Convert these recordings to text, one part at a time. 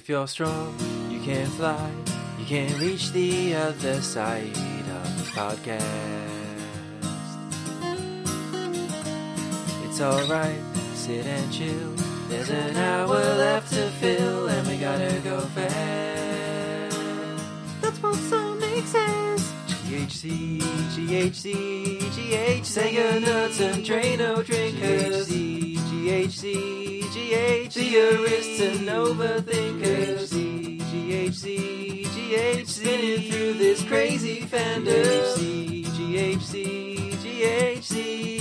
If you're strong, you can fly. You can reach the other side of the podcast. It's alright, sit and chill. There's an hour left to fill, and we gotta go fast. That's what to makes sense. GHZ, GHZ, GHZ. Say nuts and drain no drinkers. GHZ, GHZ, GHZ. Theorists and overthinkers. GHZ, GHZ. Spinning through this crazy fandom. GHZ, GHZ, GHZ.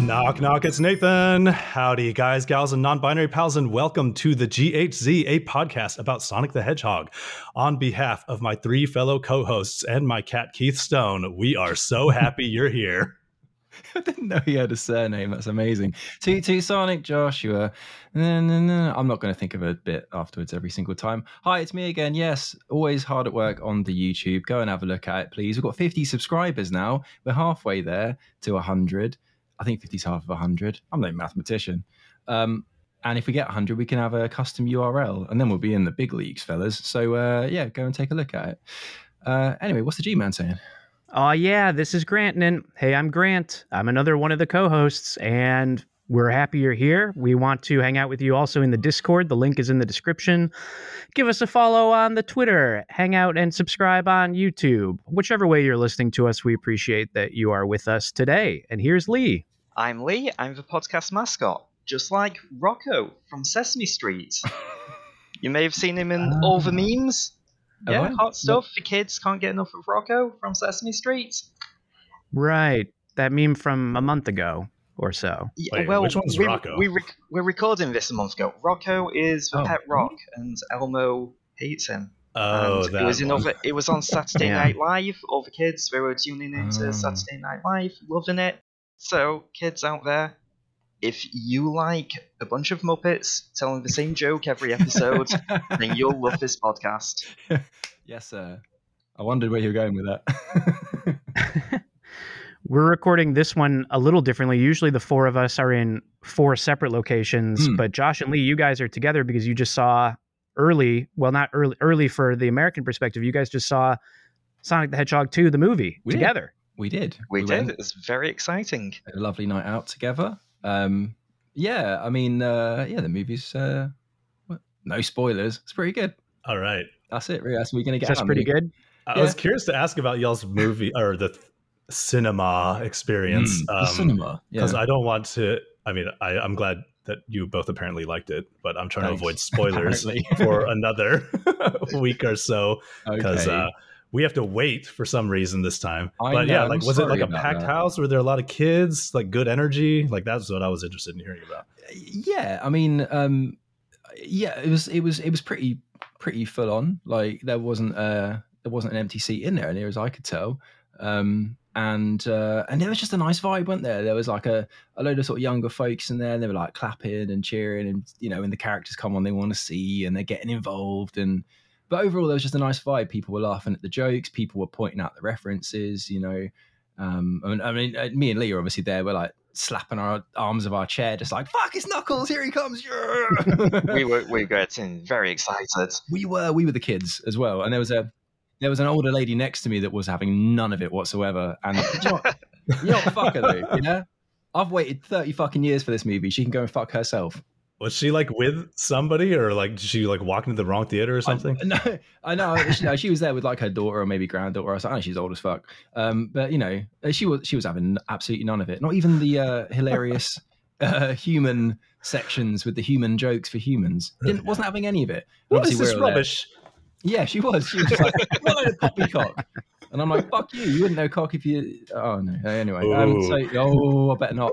Knock, knock, it's Nathan. Howdy, guys, gals, and non binary pals, and welcome to the GHZ, a podcast about Sonic the Hedgehog. On behalf of my three fellow co hosts and my cat, Keith Stone, we are so happy you're here. I didn't know he had a surname. That's amazing. T T Sonic Joshua. I'm not going to think of a bit afterwards every single time. Hi, it's me again. Yes, always hard at work on the YouTube. Go and have a look at it, please. We've got 50 subscribers now. We're halfway there to 100. I think 50 is half of 100. I'm no mathematician. Um, and if we get 100, we can have a custom URL, and then we'll be in the big leagues, fellas. So uh, yeah, go and take a look at it. Uh, anyway, what's the G man saying? Oh, yeah, this is Grant. And hey, I'm Grant. I'm another one of the co hosts, and we're happy you're here. We want to hang out with you also in the Discord. The link is in the description. Give us a follow on the Twitter, hang out and subscribe on YouTube. Whichever way you're listening to us, we appreciate that you are with us today. And here's Lee. I'm Lee. I'm the podcast mascot, just like Rocco from Sesame Street. you may have seen him in ah. all the memes. Have Yeah, I? hot stuff for kids can't get enough of Rocco from Sesame Street. Right. That meme from a month ago or so. Yeah, Wait, well, which one's we, Rocco? We rec- we're recording this a month ago. Rocco is the Oh. pet rock, and Elmo hates him. Oh, and that it was in one. other, It was on Saturday Yeah. Night Live. All the kids they were tuning into Oh. Saturday Night Live, loving it. So, kids out there, if you like a bunch of Muppets telling the same joke every episode, then you'll love this podcast. yes, sir. I wondered where you were going with that. We're recording this one a little differently. Usually the four of us are in four separate locations, Hmm. but Josh and Lee, you guys are together because you just saw early, well not early early for the American perspective. You guys just saw Sonic the Hedgehog 2 the movie We did. together. we did. We, did. went- It was very exciting. a lovely night out together. Um, yeah, I mean, uh, yeah, the movie's uh, what- no spoilers. It's pretty good. All right. That's it. Really. That's what we're gonna get. That's pretty me. good. I was curious to ask about y'all's movie or the th- cinema experience. Mm, the cinema. Yeah. Because I don't want to, I mean, I, I'm glad that you both apparently liked it, but I'm trying Thanks. to avoid spoilers for another week or so because okay. uh, we have to wait for some reason this time. I but yeah, like I'm was it like a packed that. house? Were there a lot of kids? Like good energy? Like that's what I was interested in hearing about. yeah, I mean, um, yeah, it was it was it was pretty pretty full on. Like there wasn't a there wasn't an empty seat in there, as near as I could tell. Um, and uh, and there was just a nice vibe, wasn't there? There was like a, a load of sort of younger folks in there, and they were like clapping and cheering, and you know, when the characters come on, they want to see, and they're getting involved, and but overall, there was just a nice vibe. People were laughing at the jokes, people were pointing out the references, you know. Um, I mean, I mean, uh, me and Lee are obviously there. We're like slapping our arms of our chair, just like "fuck, it's Knuckles! Here he comes!" Yeah! we were we were getting very excited. we were we were the kids as well, and there was a there was an older lady next to me that was having none of it whatsoever. And you know, what- you know what, fuck her though, you know. I've waited thirty fucking years for this movie. She can go and fuck herself. Was she like with somebody or like did she like walk into the wrong theater or something? I, no, I know. She, no, she was there with like her daughter or maybe granddaughter or something. I know she's old as fuck. Um, but you know, she was she was having absolutely none of it. Not even the uh, hilarious uh, human sections with the human jokes for humans. Didn't wasn't having any of it. what Obviously, this we're there. rubbish? Yeah, she was. She was just like, "What a poppycock." And I'm like, fuck you. You wouldn't know cock if you. Oh, no. Anyway. Um, Ooh. so, oh, I better not.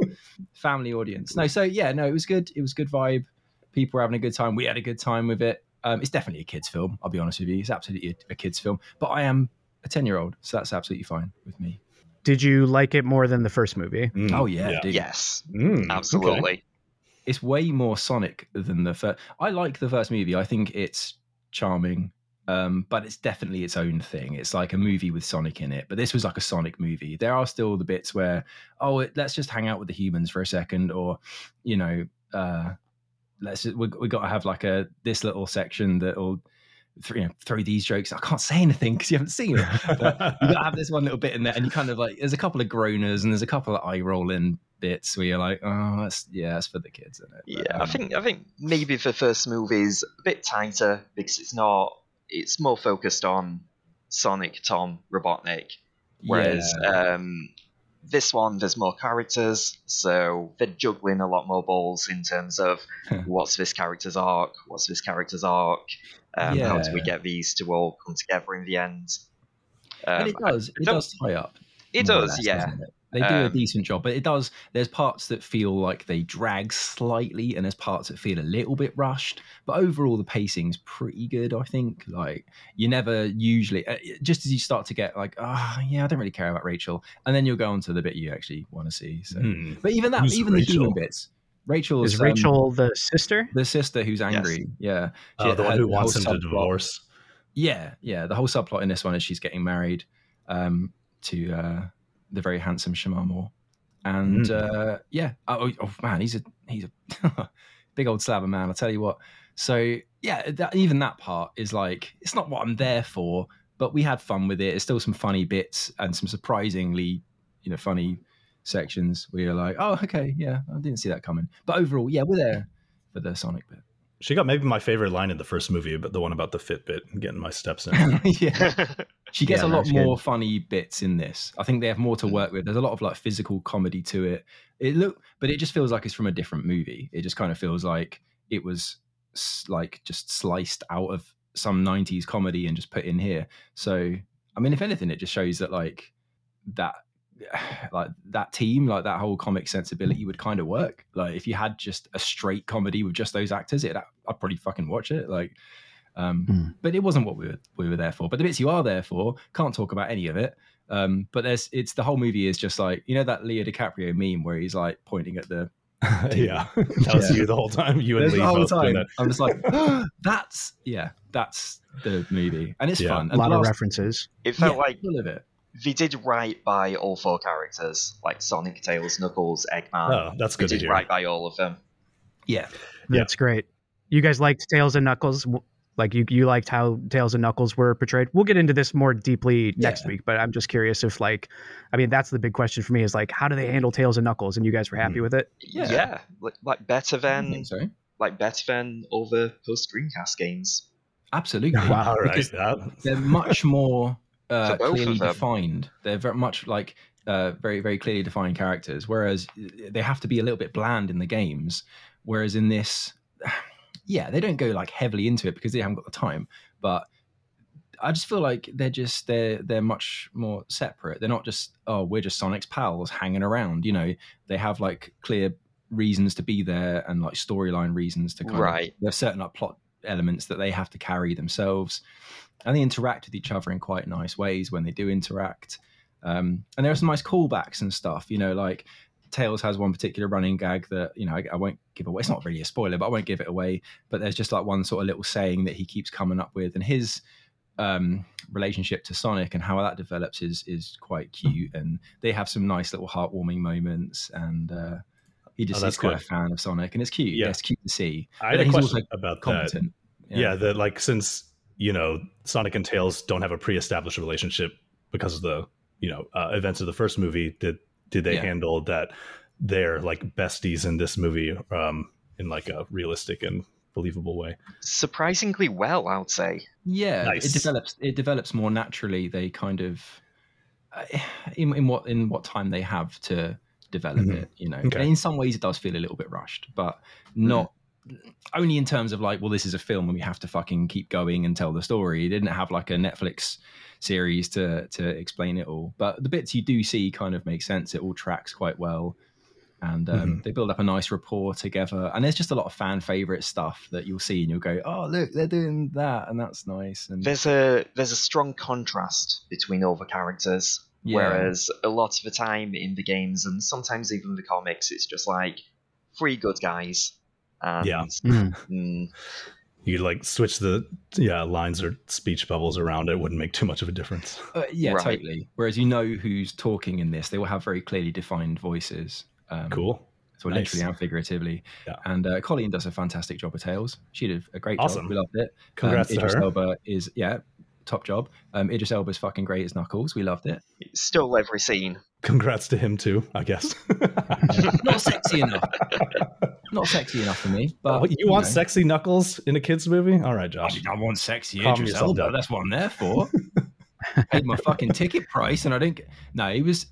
Family audience. No, so yeah, no, it was good. It was good vibe. People were having a good time. We had a good time with it. Um, it's definitely a kid's film. I'll be honest with you. It's absolutely a, a kid's film. But I am a 10 year old. So that's absolutely fine with me. Did you like it more than the first movie? Mm, Oh, yeah, dude. Yes, Mm, okay. absolutely. it's way more Sonic than the first. I like the first movie. I think it's charming, um, but it's definitely its own thing. It's like a movie with Sonic in it. But this was like a Sonic movie. There are still the bits where, oh, it, let's just hang out with the humans for a second, or you know, uh, let's just, we we got to have like a this little section that will th- you know throw these jokes. I can't say anything because you haven't seen it. You got to have this one little bit in there, and you kind of like there's a couple of groaners and there's a couple of eye rolling bits where you're like, oh, that's yeah, that's for the kids, isn't it? But, Yeah, I um, think I think maybe the first movie is a bit tighter because it's not. It's more focused on Sonic, Tom, Robotnik, whereas um, this one there's more characters, so they're juggling a lot more balls in terms of what's this character's arc, what's this character's arc, um, how do we get these to all come together in the end? and Um, it does. It does tie up. it does, less, yeah. it? They do a Um, decent job, but it does. There's parts that feel like they drag slightly, and there's parts that feel a little bit rushed. But overall, the pacing's pretty good. I think. Like you never usually, uh, just as you start to get like, ah, yeah, I don't really care about Rachel, and then you'll go on to the bit you actually want to see. So, Hmm. but even that, Who's even the human bits, Rachel Is Rachel the sister? the sister who's angry. Yeah, She- Uh, the one who wants him to divorce. yeah, yeah. The whole subplot in this one is she's getting married um, to uh, the very handsome Shemar Moore. and Mm. uh, yeah. Oh, oh man, he's a he's a big old slab of man. I'll tell you what. So yeah, that, even that part is like it's not what I'm there for, but we had fun with it. There's still some funny bits and some surprisingly, you know, funny sections where you're like, oh, okay, yeah, I didn't see that coming. But overall, yeah, we're there for the Sonic bit. She got maybe my favorite line in the first movie, but the one about the Fitbit and getting my steps in. yeah. She gets Yeah, a lot that's good. more funny bits in this. I think they have more to mm. work with. There's a lot of like physical comedy to it. It look, but it just feels like it's from a different movie. It just kind of feels like it was like just sliced out of some 90s comedy and just put in here. So, I mean, if anything, it just shows that like that like that team like that whole comic sensibility would kind of work like if you had just a straight comedy with just those actors it i'd probably fucking watch it like um Hmm. but it wasn't what we were we were there for but the bits you are there for can't talk about any of it um but there's it's the whole movie is just like you know that leo dicaprio meme where he's like pointing at the yeah, that was Yeah. you the whole time. You and There's Lee the whole time that. i'm just like that's yeah that's the movie and it's Yeah. fun A lot the of references. it felt yeah, like full of it they did right by all four characters, like Sonic, Tails, Knuckles, Eggman. Oh, that's they good to did hear. right by all of them. yeah Yeah. That's great. You guys liked Tails and Knuckles. W- Like you, you liked how Tails and Knuckles were portrayed. We'll get into this more deeply next Yeah. week, but I'm just curious if, like, I mean, that's the big question for me is like, how do they handle Tails and Knuckles? And you guys were happy Hmm. with it? Yeah. like, like better than so like better than all the post Dreamcast games. absolutely Wow, right. Because That, they're much more uh, For both of clearly defined. They're very much like uh, very very clearly defined characters, whereas they have to be a little bit bland in the games. Whereas in this, yeah, they don't go like heavily into it because they haven't got the time. But I just feel like they're just they're they're much more separate. They're not just oh we're just Sonic's pals hanging around. You know, they have like clear reasons to be there and like storyline reasons to kind of Right. there's certain like plot elements that they have to carry themselves and they interact with each other in quite nice ways when they do interact um, and there are some nice callbacks and stuff you know like tails has one particular running gag that you know I, I won't give away it's not really a spoiler but i won't give it away but there's just like one sort of little saying that he keeps coming up with and his um, relationship to sonic and how that develops is is quite cute and they have some nice little heartwarming moments and uh, he just Oh, is quite good. a fan of sonic and it's cute Yeah. yeah it's cute to see I But had a question also about that. competent Yeah. that like since you know Sonic and Tails don't have a pre-established relationship because of the you know uh, events of the first movie. Did did they Yeah. handle that they're like besties in this movie um, in like a realistic and believable way? Surprisingly well, I would say. Yeah, Nice. it develops. It develops more naturally. They kind of uh, in, in what in what time they have to develop Mhm. it. You know, Okay. In some ways it does feel a little bit rushed, but not only in terms of like, well, this is a film and we have to fucking keep going and tell the story. It didn't have like a Netflix series to to explain it all, but the bits you do see kind of make sense. It all tracks quite well. And um, they build up a nice rapport together, and there's just a lot of fan favorite stuff that you'll see, and you'll go, "Oh, look, they're doing that, and that's nice." And There's a there's a strong contrast between all the characters. Yeah. Whereas a lot of the time in the games and sometimes even the comics, it's just like three good guys. And, Yeah. mm, You like switch the yeah lines or speech bubbles around. It wouldn't make too much of a difference. Uh, yeah, Right. totally. Whereas you know who's talking in this; they will have very clearly defined voices. Um, Cool. so Nice. literally and figuratively. Yeah. And uh, Colleen does a fantastic job of Tails. She did a great Awesome. job. We loved it. Congrats um, to Idris her. Elba is yeah, top job. Um, Idris Elba's fucking great as Knuckles. We loved it. Still every scene. Congrats to him too, I guess. Not sexy enough. Not sexy enough for me. But What, you want know. sexy Knuckles in a kids movie? All right, Josh. I want sexy Calm Idris Elba. down. That's what I'm there for. Paid my fucking ticket price, and I didn't. Get... No, he was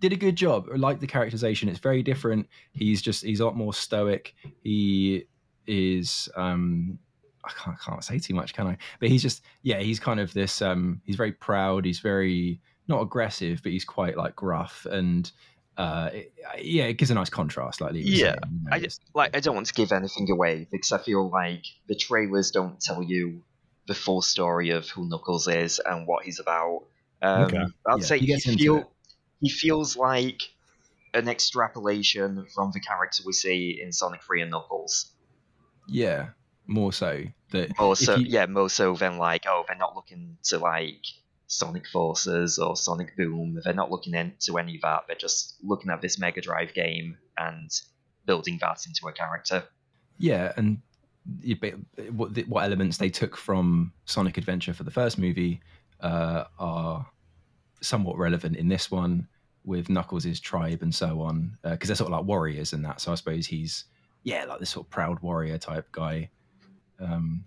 did a good job. I like the characterization. It's very different. He's just he's a lot more stoic. He is. um I can't, can't say too much, can I? But he's just yeah. He's kind of this. um He's very proud. He's very not aggressive, but he's quite like gruff and. Uh, it- yeah, it gives a nice contrast. Like Yeah, saying, you know, I just like I don't want to give anything away because I feel like the trailers don't tell you the full story of who Knuckles is and what he's about. Um, Okay. I'd Yeah, say he he, feel he feels like an extrapolation from the character we see in Sonic 3 and Knuckles. yeah, more so that More so, you- yeah, more so than like, oh, they're not looking to like Sonic Forces or Sonic Boom. They're not looking into any of that. They're just looking at this Mega Drive game and building that into a character. Yeah, and you what the- what elements they took from Sonic Adventure for the first movie uh, are somewhat relevant in this one with Knuckles' tribe and so on, because they're sort of like warriors in that. So I suppose he's yeah, like this sort of proud warrior type guy, um,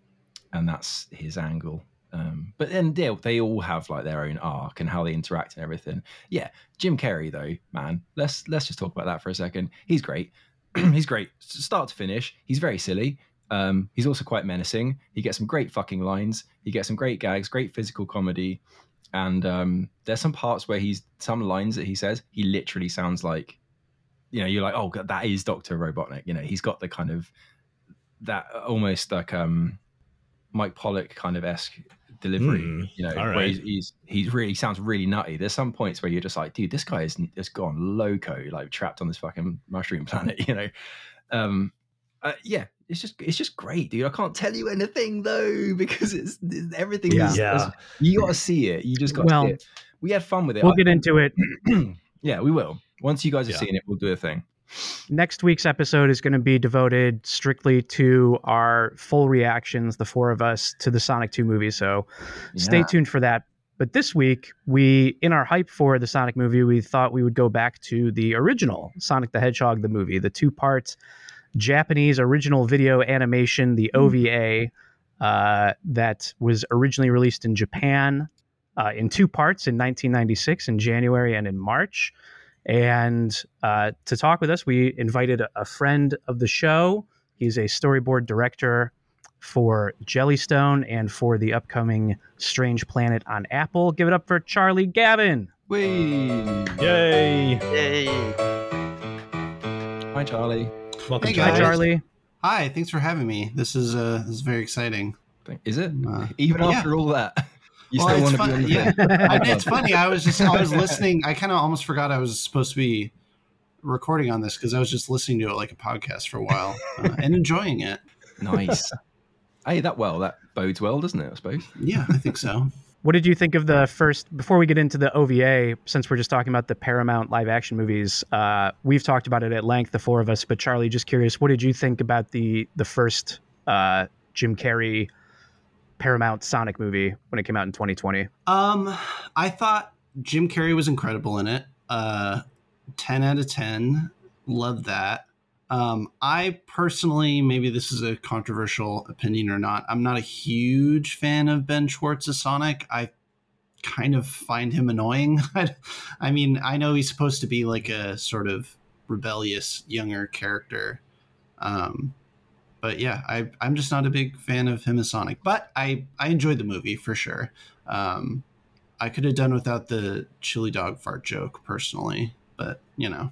and that's his angle. Um, but then they they all have like their own arc and how they interact and everything. Yeah, Jim Carrey though, man, let's let's just talk about that for a second. He's great. he's great, start to finish. He's very silly. Um, he's also quite menacing. He gets some great fucking lines. He gets some great gags, great physical comedy, and um, there's some parts where he's some lines that he says. He literally sounds like, you know, you're like, oh, that is Doctor Robotnik. You know, he's got the kind of that almost like um, Mike Pollock kind of esque delivery. Hmm, you know, all where he's, he's he's really sounds really nutty. There's some points where you're just like, dude, this guy is has gone loco, like trapped on this fucking mushroom planet. You know, um, uh, yeah, it's just it's just great, dude. I can't tell you anything though because it's, it's- everything. Yeah. is, Yeah. you got to see it. You just got Well, to see it. We had fun with it. We'll I- get into it. yeah, we will. Once you guys have Yeah. seen it, we'll do a thing. Next week's episode is going to be devoted strictly to our full reactions, the four of us, to the Sonic 2 movie. So stay tuned for that. But this week, we, in our hype for the Sonic movie, we thought we would go back to the original Sonic the Hedgehog, the movie, the two part Japanese original video animation, the OVA, uh, that was originally released in Japan uh, in two parts in 1996 in January and in March. And uh, to talk with us, we invited a, a friend of the show. He's a storyboard director for Jellystone and for the upcoming Strange Planet on Apple. Give it up for Charlie Gavin. Whee! Yay! Yay! Hi, Charlie. Welcome, Hey, Charlie. Hi, Charlie. Hi, thanks for having me. This is uh this is very exciting. Is it Uh, even yeah. after all that? You Well, still it's want to fun- on yeah. I mean, it's funny. I was just I was listening. I kind of almost forgot I was supposed to be recording on this because I was just listening to it like a podcast for a while uh, and enjoying it. Nice. hey, that well, that bodes well, doesn't it? I suppose. Yeah, I think so. What did you think of the first? Before we get into the OVA, since we're just talking about the Paramount live action movies, uh, we've talked about it at length, the four of us. But Charlie, just curious, what did you think about the the first uh, Jim Carrey Paramount Sonic movie when it came out in 2020? Um, I thought Jim Carrey was incredible in it. Uh, ten out of ten. Love that. Um, I personally, maybe this is a controversial opinion or not. I'm not a huge fan of Ben Schwartz's Sonic. I kind of find him annoying. I, I mean, I know he's supposed to be like a sort of rebellious younger character. Um, but yeah, I, I'm just not a big fan of him as Sonic. But I, I enjoyed the movie for sure. Um, I could have done without the chili dog fart joke personally, but you know,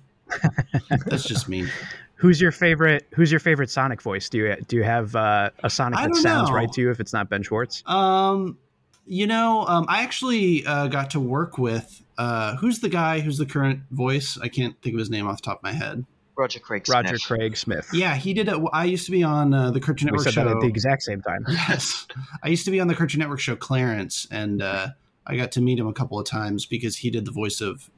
that's just me. Who's your favorite? Who's your favorite Sonic voice? Do you do you have uh, a Sonic that sounds know. right to you if it's not Ben Schwartz? Um, you know, um, I actually uh, got to work with uh, who's the guy who's the current voice? I can't think of his name off the top of my head. Roger Craig Roger Smith. Craig Smith. Yeah, he did it. I used to be on uh, the Cartoon Network we Network said show. that at the exact same time. yes, I used to be on the Cartoon Network show Clarence, and uh, I got to meet him a couple of times because he did the voice of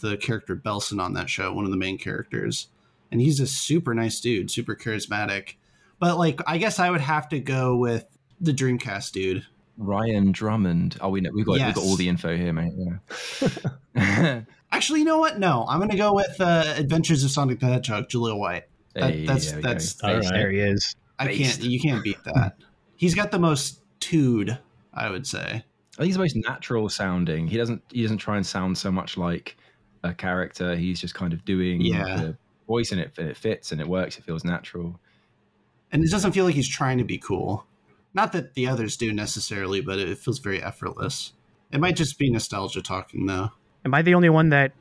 the character Belson on that show, one of the main characters. and he's a super nice dude, super charismatic. But like, I guess I would have to go with the Dreamcast dude. Ryan Drummond. Oh, we know we've got Yes. we've got all the info here, mate. Yeah. Actually, you know what? No, I'm gonna go with uh, Adventures of Sonic the Hedgehog, Jaleel White. That- Hey, that's there we that's All right. There he is. I Based. can't you can't beat that. He's got the most tood, I would say. I think he's the most natural sounding. He doesn't he doesn't try and sound so much like a character. He's just kind of doing Yeah. the voice and it and it fits and it works. It feels natural. And it doesn't feel like he's trying to be cool. Not that the others do necessarily, but it feels very effortless. It might just be nostalgia talking though. Am I the only one that,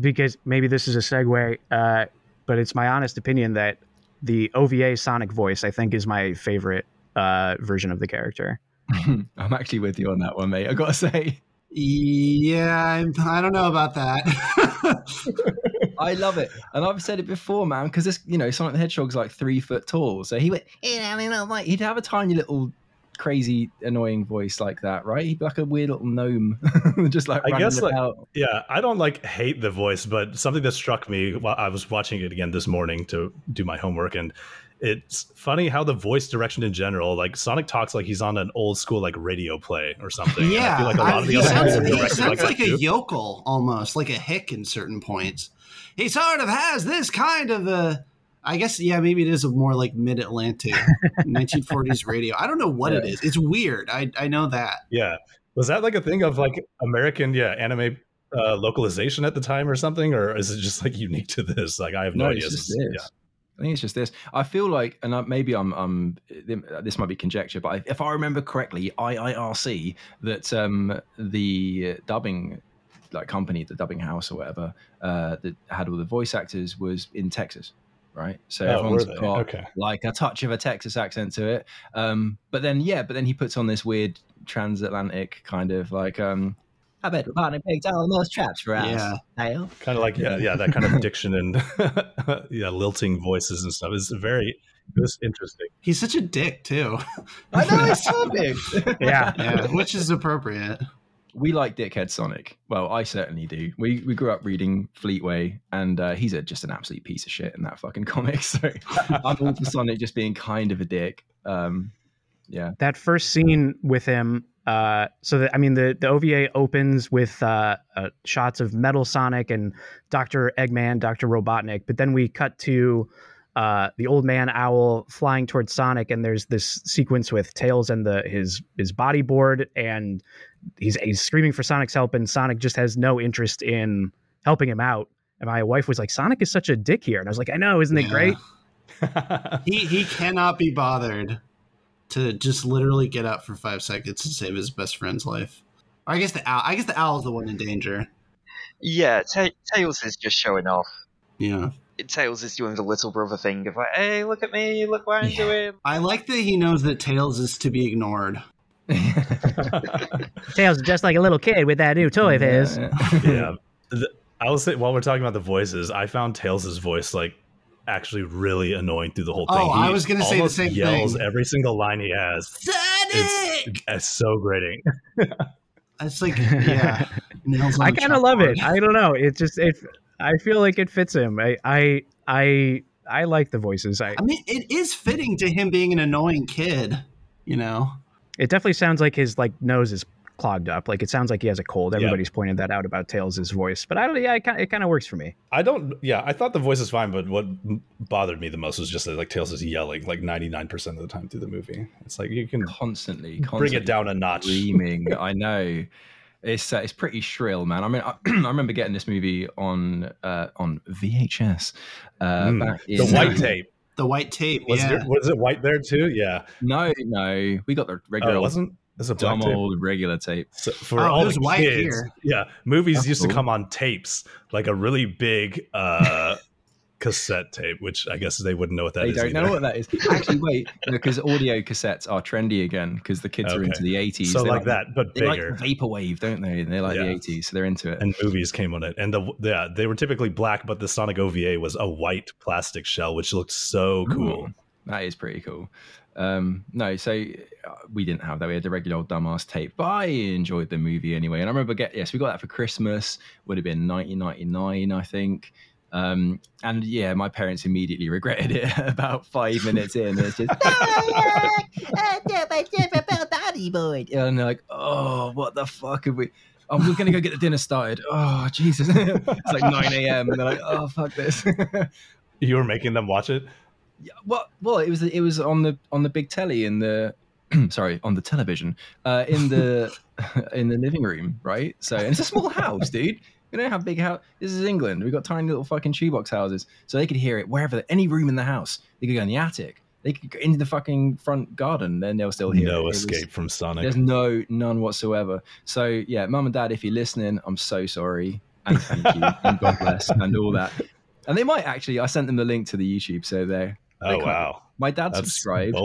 because maybe this is a segue, uh, but it's my honest opinion that the OVA Sonic voice, I think, is my favorite uh, version of the character. I'm actually with you on that one, mate. I gotta say, Yeah, I'm, I don't know about that. I love it, and I've said it before, man. Because this, you know, Sonic the Hedgehog's like three foot tall, so he went, "Eh, you know, like he'd have a tiny little crazy annoying voice like that right he'd be like a weird little gnome just like I guess, like- about. Yeah, I don't like hate the voice, but something that struck me while I was watching it again this morning to do my homework, and it's funny how the voice direction in general, like Sonic talks like he's on an old school like radio play or something. and yeah, I feel like a lot I- of the he other sounds, he sounds like, like, a too. yokel almost, like a hick in certain points. He sort of has this kind of a. I guess yeah, maybe it is a more like mid Atlantic 1940s radio. I don't know what it Yeah. is. It's weird. I I know that. Yeah, was that like a thing of like American yeah anime uh, localization at the time or something, or is it just like unique to this? Like I have no, No, idea. it's just This. I think it's just this. I feel like, and I, maybe I'm, um, this might be conjecture, but I, if I remember correctly, IIRC that um, the dubbing like company, the dubbing house or whatever, uh, that had all the voice actors was in Texas, right? So Oh, everyone's were they? got Okay. like a touch of a Texas accent to it. Um, but then, yeah, but then he puts on this weird transatlantic kind of like, um, I bet Robotnik picked all the most traps for us. Yeah. Dale. kind of like yeah, yeah, that kind of diction and yeah, lilting voices and stuff is very. It was interesting. He's such a dick too. I know it's perfect. Yeah. Yeah, which is appropriate. We like Dickhead Sonic. Well, I certainly do. We we grew up reading Fleetway, and uh, he's a, just an absolute piece of shit in that fucking comic. So I'm all for Sonic just being kind of a dick. Um, yeah, that first scene with him uh so that i mean the the ova opens with uh, uh shots of metal sonic and dr eggman dr robotnik but then we cut to uh the old man owl flying towards sonic and there's this sequence with tails and the his his bodyboard and he's he's screaming for sonic's help and sonic just has no interest in helping him out and my wife was like sonic is such a dick here and i was like i know isn't it Yeah. great He he cannot be bothered to just literally get up for five seconds to save his best friend's life. Or I guess the owl. I guess the owl's the one in danger. Yeah, Ta- Tails is just showing off. Yeah. Tails is doing the little brother thing of like, hey, look at me, look what I'm Yeah. doing. I like that he knows that Tails is to be ignored. tails is just like a little kid with that new toy of his yeah. The- I will say while we're talking about the voices, I found Tails' voice like actually really annoying through the whole thing. Oh, I was gonna say the almost same yells thing. every single line he has. It's, Sonic. it's so grating. It's like yeah. nails on I a kind of love it. I don't know. It just it. I feel like it fits him. I I I, I like the voices. I I mean, it is fitting to him being an annoying kid. You know. It definitely sounds like his like nose is clogged up. Like it sounds like he has a cold. Yeah. Everybody's pointed that out about Tails' voice, but I don't. Yeah, it kind it kind of works for me. I don't. Yeah, I thought the voice was fine, but what bothered me the most was just that like Tails is yelling like ninety nine percent of the time through the movie. It's like you can constantly, bring it down a notch. screaming. I know. It's uh, it's pretty shrill, man. I mean, I, I remember getting this movie on uh, on VHS uh, Mm. back in The white tape The white tape. was yeah. it, was it white there too? Yeah. No, no, we got the Oh, regular it wasn't. It's a black dumb tape. old regular tape. So for Oh, all it was the white kids, here. yeah, movies That's used to come on tapes, like a really big uh, cassette tape, which I guess they wouldn't know what that they is. don't know what that is. Actually, wait, because audio cassettes are trendy again because the kids are into the 80s. So They like that, but They bigger. like vaporwave, don't they? They like Yeah. the 80s, so they're into it. and movies came on it, and the yeah, they were typically black, but the Sonic OVA was a white plastic shell, which looked so cool. Ooh, that is pretty cool. Um, no, so uh, we didn't have that. We had the regular old dumbass tape, but I enjoyed the movie anyway. And I remember get yes, we got that for Christmas. Would have been 1999, I think. Um, and yeah, my parents immediately regretted it about five minutes in. It's just, "Ah, and they're like, oh, what the fuck have we? Oh, we're gonna go get the dinner started. Oh, Jesus! it's like nine a.m. and they're like, oh, fuck this. You were making them watch it. Yeah, well, well, it was it was on the on the big telly in the sorry on the television uh, in the in the living room, right? So and it's a small house, dude. We don't have big house. This is England. We've got tiny little fucking shoebox houses, so they could hear it wherever, any room in the house. They could go in the attic. They could go into the fucking front garden, then they'll still hear it. No It was- escape from Sonic. there's no none whatsoever. So yeah, mum and dad, if you're listening, I'm so sorry and thank you and God bless and all that. And they might actually. I sent them the link to the YouTube, so they're Oh they wow. my dad That's subscribed.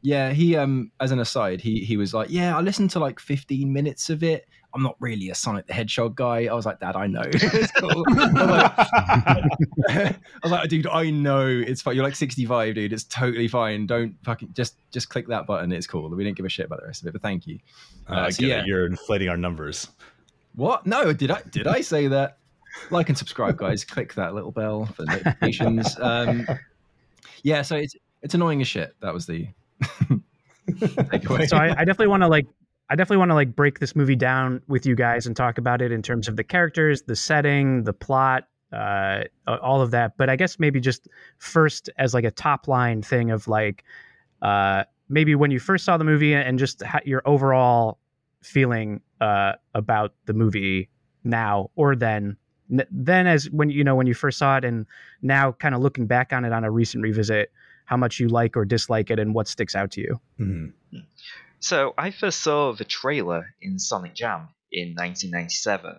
Yeah, he um as an aside, he he was like, yeah, I listened to like 15 minutes of it. I'm not really a Sonic the Hedgehog guy. I was like, Dad, I know. It's cool. I, was like, I was like, dude, I know it's fine. You're like 65, dude. It's totally fine. Don't fucking just just click that button. It's cool. We didn't give a shit about the rest of it, but thank you. Uh, Uh, so yeah. You're inflating our numbers. What? No, did I did I say that? Like and subscribe, guys. Click that little bell for notifications. Um, yeah, so it's it's annoying as shit. That was the so I, I definitely want to like I definitely want to like break this movie down with you guys and talk about it in terms of the characters, the setting, the plot, uh, all of that. But I guess maybe just first as like a top line thing of like uh, maybe when you first saw the movie and just ha- your overall feeling uh, about the movie now or then. N- Then, as when you know when you first saw it, and now kind of looking back on it on a recent revisit, how much you like or dislike it, and what sticks out to you. Mhm. So I first saw the trailer in Sonic Jam in 1997,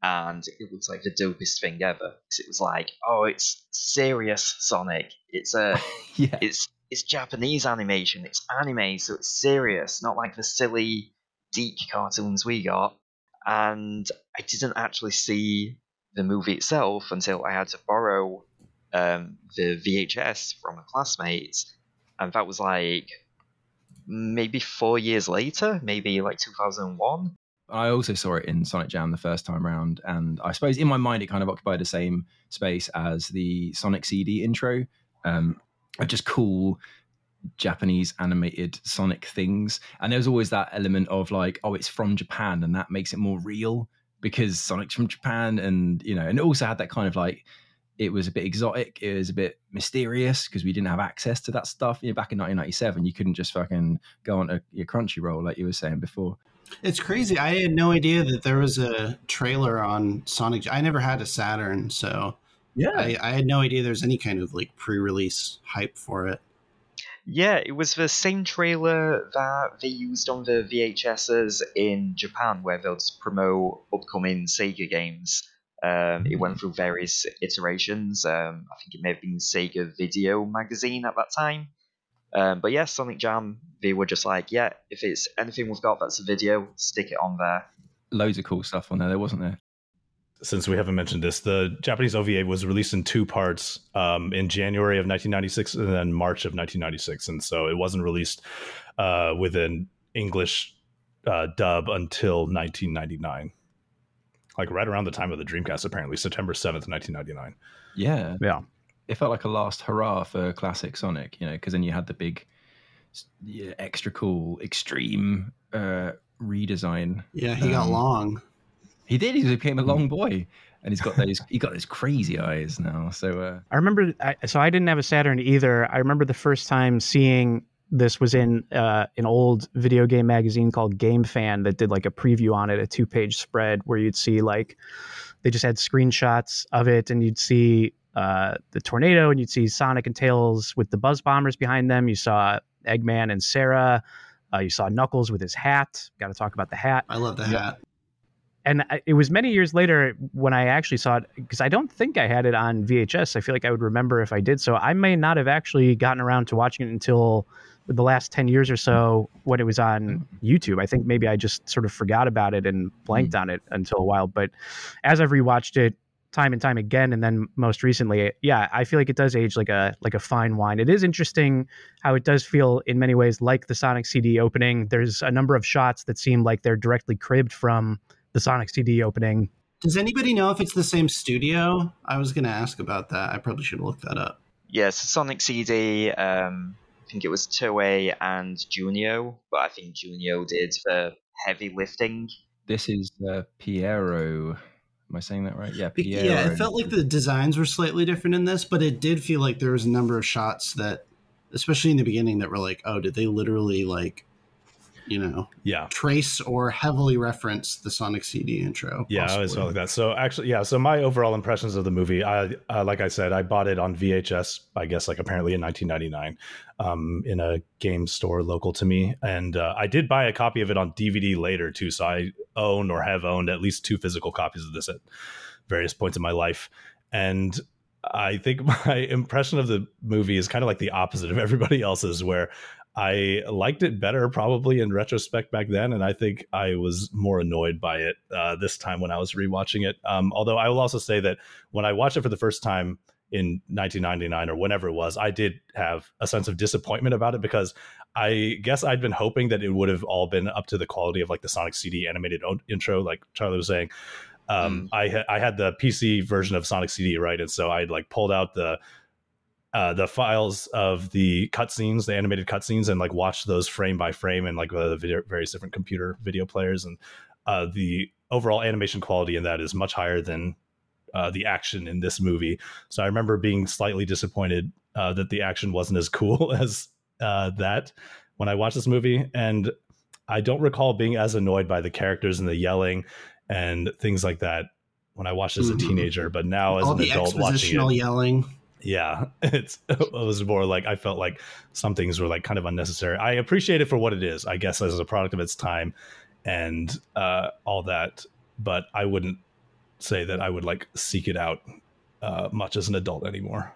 and it looks like the dopest thing ever. it was like, oh, it's serious Sonic. It's a, yeah. it's it's Japanese animation. It's anime, so it's serious, not like the silly, DiC cartoons we got. And I didn't actually see the movie itself until I had to borrow um, the VHS from a classmate, and that was like maybe four years later, maybe like 2001. I also saw it in Sonic Jam the first time round, and I suppose in my mind it kind of occupied the same space as the Sonic CD intro, um, just cool Japanese animated Sonic things. And there was always that element of like, oh, it's from Japan, and that makes it more real because Sonic's from Japan, and you know, and it also had that kind of like. It was a bit exotic. It was a bit mysterious because we didn't have access to that stuff. You know, back in 1997, you couldn't just fucking go onto your Crunchyroll like you were saying before. It's crazy. I had no idea that there was a trailer on Sonic. I never had a Saturn, so Yeah, I, I had no idea there's any kind of like pre-release hype for it. Yeah, it was the same trailer that they used on the VHSs in Japan, where they'll promote upcoming Sega games. Um, it went through various iterations. Um, I think it may have been Sega Video Magazine at that time. Um, but yeah, Sonic Jam, they were just like, yeah, if it's anything we've got that's a video, stick it on there. loads of cool stuff on there. There wasn't there. Since we haven't mentioned this, the Japanese OVA was released in two parts um, in January of 1996 and then March of 1996. And so it wasn't released uh, with an English uh, dub until 1999. Like right around the time of the Dreamcast, apparently, September 7th, 1999. Yeah, Yeah. it felt like a last hurrah for classic Sonic. You know, because then you had the big, yeah, extra cool, extreme uh, redesign. Yeah, he got Um, long. He did. He became a long boy, and he's got those. he got those crazy eyes now. So uh, I remember, I, so I didn't have a Saturn either. I remember the first time seeing this was in uh, an old video game magazine called GameFan that did like a preview on it, a two page spread where you'd see like they just had screenshots of it, and you'd see uh, the tornado, and you'd see Sonic and Tails with the Buzz Bombers behind them. You saw Eggman and Sara. Uh, you saw Knuckles with his hat. Got to talk about the hat I love the hat. and I- it was many years later when I actually saw it because I don't think I had it on VHS. I feel like I would remember if I did. So I may not have actually gotten around to watching it until the last 10 years or so mm-hmm. when it was on mm-hmm. YouTube. I think maybe I just sort of forgot about it and blanked mm-hmm. on it until a while. But as I've rewatched it time and time again, and then most recently, yeah, I feel like it does age like a like a fine wine. It is interesting how it does feel in many ways like the Sonic CD opening. There's a number of shots that seem like they're directly cribbed from the Sonic CD opening. Does anybody know if it's the same studio? I was going to ask about that. I probably should look that up. Yes, Sonic CD. Um, I think it was Toei and Junio, but I think Junio did the heavy lifting. This is uh, Pierrot. Am I saying that right? Yeah, Pierrot. Yeah, it felt like the designs were slightly different in this, but it did feel like there was a number of shots that, especially in the beginning, that were like, oh, did they literally like you know, yeah, trace or heavily reference the Sonic CD intro. Yeah, possibly. I always felt like that. So actually, yeah. So my overall impressions of the movie, I uh, like I said, I bought it on VHS. I guess like apparently in 1999, um, in a game store local to me, and uh, I did buy a copy of it on DVD later too. So I own or have owned at least two physical copies of this at various points in my life, and I think my impression of the movie is kind of like the opposite of everybody else's, where I liked it better probably in retrospect back then, and I think I was more annoyed by it uh, this time when I was rewatching it. Um, although I will also say that when I watched it for the first time in 1999 or whenever it was, I did have a sense of disappointment about it because I guess I'd been hoping that it would have all been up to the quality of like the Sonic CD animated intro, like Charlie was saying. Um, mm. I ha- I had the PC version of Sonic CD, right, and so I'd like pulled out the uh, the files of the cutscenes, the animated cutscenes, and like watch those frame by frame and like the video, various different computer video players, and uh, the overall animation quality in that is much higher than uh, the action in this movie. So I remember being slightly disappointed uh, that the action wasn't as cool as uh, that when I watched this movie, and I don't recall being as annoyed by the characters and the yelling and things like that when I watched as a mm-hmm. teenager. But now as All an adult watching it, yelling yeah it's it was more like i felt like some things were like kind of unnecessary i appreciate it for what it is i guess as a product of its time and uh, all that but i wouldn't say that i would like seek it out uh, much as an adult anymore.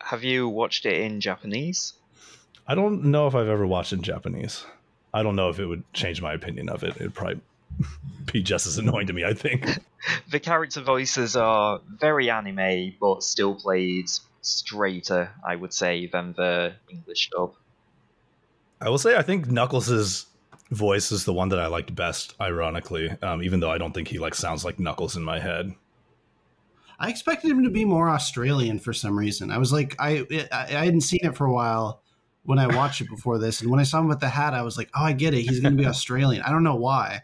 Have you watched it in japanese? I don't know if i've ever watched in japanese. I don't know if it would change my opinion of it. It'd probably be just as annoying to me i think. The character voices are very anime but still played straighter, I would say, than the English dub. I will say I think Knuckles' voice is the one that I liked best, ironically, um, even though I don't think he like sounds like Knuckles in my head. I expected him to be more Australian for some reason. I was like, I I hadn't seen it for a while when I watched it before this, and when I saw him with the hat, I was like, oh, I get it. He's going to be Australian. I don't know why.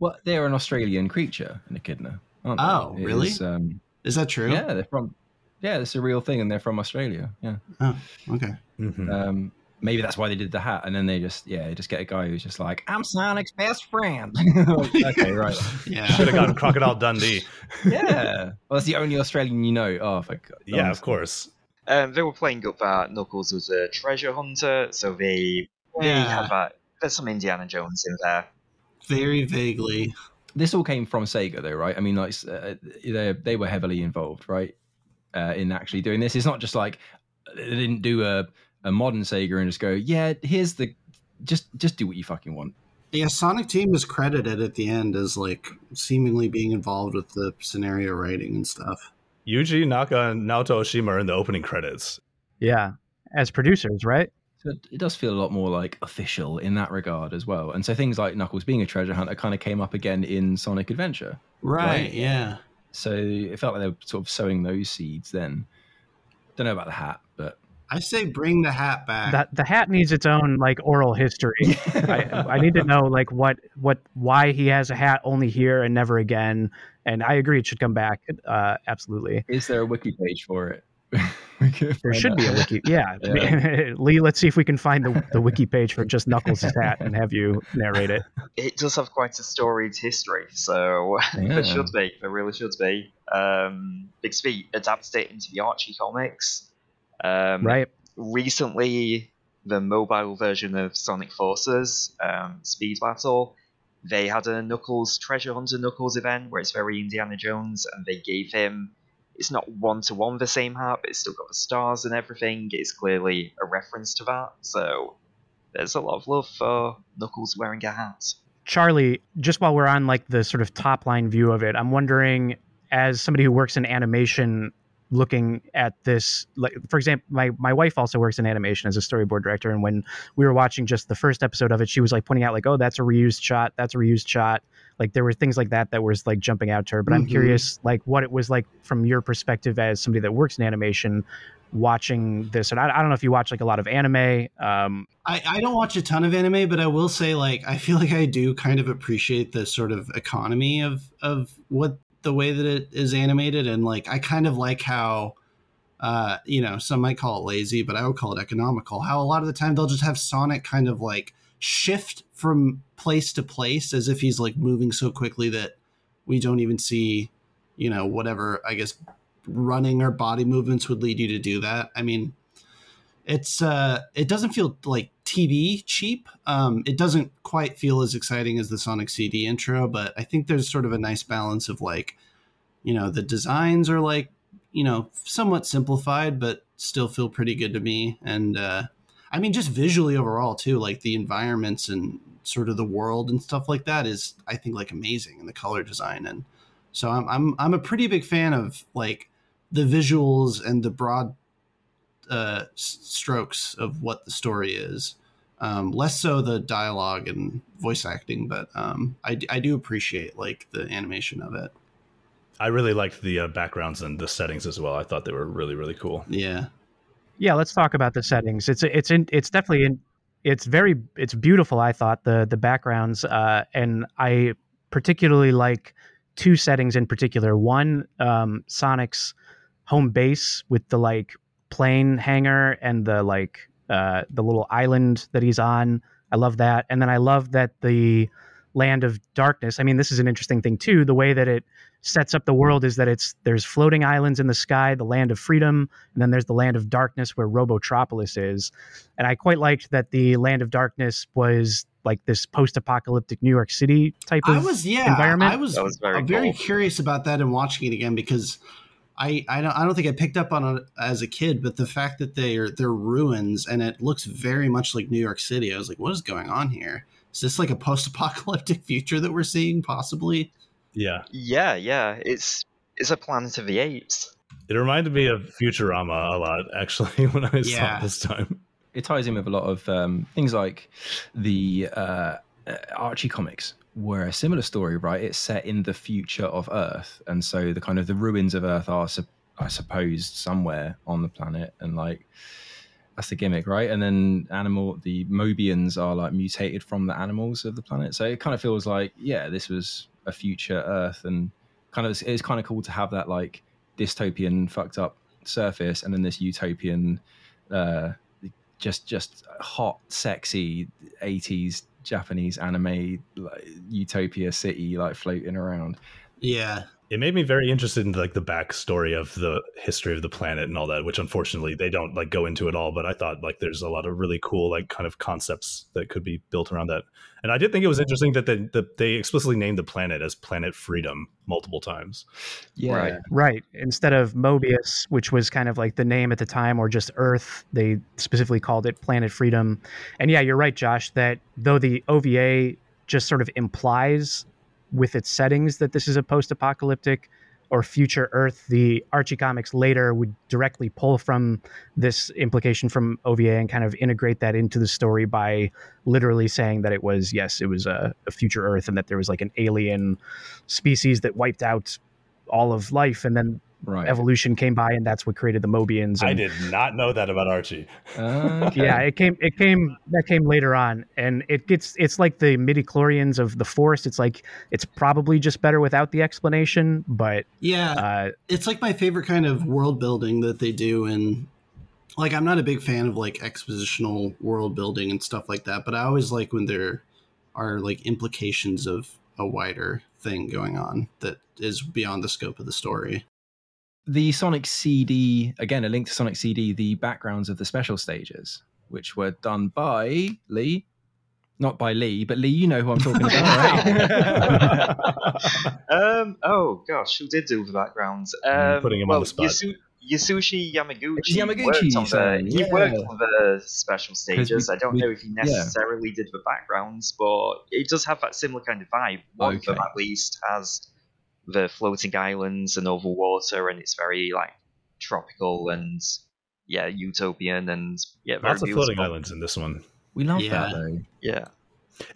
Well, they're an Australian creature, an echidna. Oh, really? Is, um, is that true? Yeah, they're from yeah, it's a real thing, and they're from Australia. Yeah. Oh, okay. Mm-hmm. Um, maybe that's why they did the hat, and then they just yeah, they just get a guy who's just like, "I'm Sonic's best friend." okay, right. Yeah, should have gotten Crocodile Dundee. yeah, well, that's the only Australian you know. Oh, for God. yeah, of course. Um, they were playing up that Knuckles was a treasure hunter, so they they yeah. have a, there's some Indiana Jones in there. Very vaguely. This all came from Sega, though, right? I mean, like uh, they they were heavily involved, right? uh, in actually doing this. It's not just like they didn't do a, a modern Sega and just go, yeah, here's the just just do what you fucking want. Yeah, Sonic Team is credited at the end as like seemingly being involved with the scenario writing and stuff. Yuji Naka and Naoto Oshima are in the opening credits. Yeah, as producers, right? So it does feel a lot more like official in that regard as well. And so things like Knuckles being a treasure hunter kind of came up again in Sonic Adventure. Right, right? yeah. So it felt like they were sort of sowing those seeds then. Don't know about the hat, but I say bring the hat back. That the hat needs its own like oral history. I, I, need to know like what what why he has a hat only here and never again. And I agree, it should come back. Uh, absolutely. Is there a wiki page for it? there should be a wiki. Yeah. yeah. Lee, let's see if we can find the, the wiki page for just Knuckles' hat and have you narrate it. It does have quite a storied history, so yeah. there should be. There really should be. Um, Bixby adapted it into the Archie comics. Um, right. Recently, the mobile version of Sonic Forces, um, Speed Battle, they had a Knuckles Treasure Hunter Knuckles event where it's very Indiana Jones, and they gave him it's not one to one the same hat, but it's still got the stars and everything. It's clearly a reference to that. So there's a lot of love for Knuckles wearing a hat. Charlie, just while we're on like the sort of top line view of it, I'm wondering, as somebody who works in animation, looking at this like for example my my wife also works in animation as a storyboard director and when we were watching just the first episode of it she was like pointing out like oh that's a reused shot that's a reused shot like there were things like that that was like jumping out to her but i'm Mhm. curious like what it was like from your perspective as somebody that works in animation watching this and i, I don't know if you watch like a lot of anime um I, I don't watch a ton of anime, but I will say, like, I feel like I do kind of appreciate the sort of economy of of what the way that it is animated, and like, I kind of like how, uh, you know, some might call it lazy, but I would call it economical. How a lot of the time they'll just have Sonic kind of like shift from place to place as if he's like moving so quickly that we don't even see, you know, whatever I guess running or body movements would lead you to do that. I mean, it's uh it doesn't feel like TV cheap. Um it doesn't quite feel as exciting as the Sonic CD intro, but I think there's sort of a nice balance of like you know, the designs are like, you know, somewhat simplified but still feel pretty good to me and uh I mean just visually overall too, like the environments and sort of the world and stuff like that is I think like amazing and the color design and so I'm I'm I'm a pretty big fan of like the visuals and the broad uh, strokes of what the story is. Um, less so the dialogue and voice acting, but um, I, d- I do appreciate like the animation of it. I really liked the uh, backgrounds and the settings as well. I thought they were really really cool. Yeah, Yeah, let's talk about the settings. It's it's in it's definitely in it's very it's beautiful. I thought the the backgrounds uh, and I particularly like two settings in particular. One, um, Sonic's home base with the like plane hangar and the like uh, the little island that he's on. I love that, and then I love that the land of darkness. I mean, this is an interesting thing too. The way that it sets up the world is that it's there's floating islands in the sky, the land of freedom, and then there's the land of darkness where Robotropolis is. And I quite liked that the land of darkness was like this post-apocalyptic New York City type of I was yeah, environment. I was, was very uh, very cool. curious about that and watching it again because I I don't, I don't think I picked up on it as a kid, but the fact that they're they're ruins and it looks very much like New York City, I was like, what is going on here? Is this like a post-apocalyptic future that we're seeing possibly? Yeah, Yeah, yeah. It's it's a Planet of the Apes. it reminded me of Futurama a lot actually when I saw Yeah. it this time. it ties in with a lot of um, things like the uh, uh, Archie comics were a similar story, right? It's set in the future of Earth, and so the kind of the ruins of Earth are, I suppose, somewhere on the planet, and like that's the gimmick, right? And then animal, the Mobians are like mutated from the animals of the planet, so it kind of feels like yeah, this was a future Earth, and kind of it's kind of cool to have that like dystopian fucked up surface, and then this utopian. Uh, just just hot, sexy '80s Japanese anime like, utopia city like floating around. Yeah, It made me very interested in like the backstory of the history of the planet and all that, which unfortunately they don't like go into at all. But I thought like there's a lot of really cool like kind of concepts that could be built around that. And I did think it was interesting that they, that they explicitly named the planet as Planet Freedom multiple times. Yeah, Right. Right. Instead of Mobius, which was kind of like the name at the time, or just Earth, they specifically called it Planet Freedom. And yeah, you're right, Josh, that though the OVA just sort of implies with its settings that this is a post apocalyptic or future Earth, the Archie comics later would directly pull from this implication from OVA and kind of integrate that into the story by literally saying that it was, yes, it was a, a future Earth and that there was like an alien species that wiped out all of life. And then right. evolution came by and that's what created the Mobians. And, I did not know that about Archie. Okay. Yeah, it came it came that came later on and it gets it's like the midi-chlorians of the force. It's like it's probably just better without the explanation, but yeah. uh it's like my favorite kind of world building that they do and like i'm not a big fan of like expositional world building and stuff like that but i always like when there are like implications of a wider thing going on that is beyond the scope of the story the Sonic CD again, a link to Sonic CD, the backgrounds of the special stages, which were done by Lee. Not by Lee, but Lee, you know who I'm talking about, right? Um. Oh gosh, who did do the backgrounds? Um, putting him on the spot. Yasu- Yasushi Yamaguchi. It's Yamaguchi, worked on son, the, he yeah. worked on the special stages. we- I don't we- know if he necessarily did the backgrounds, but it does have that similar kind of vibe. One of them, at least, has the floating islands and over water, and it's very like tropical and yeah, utopian and yeah, very Lots of beautiful. floating islands in this one. We love Yeah. that though. Yeah.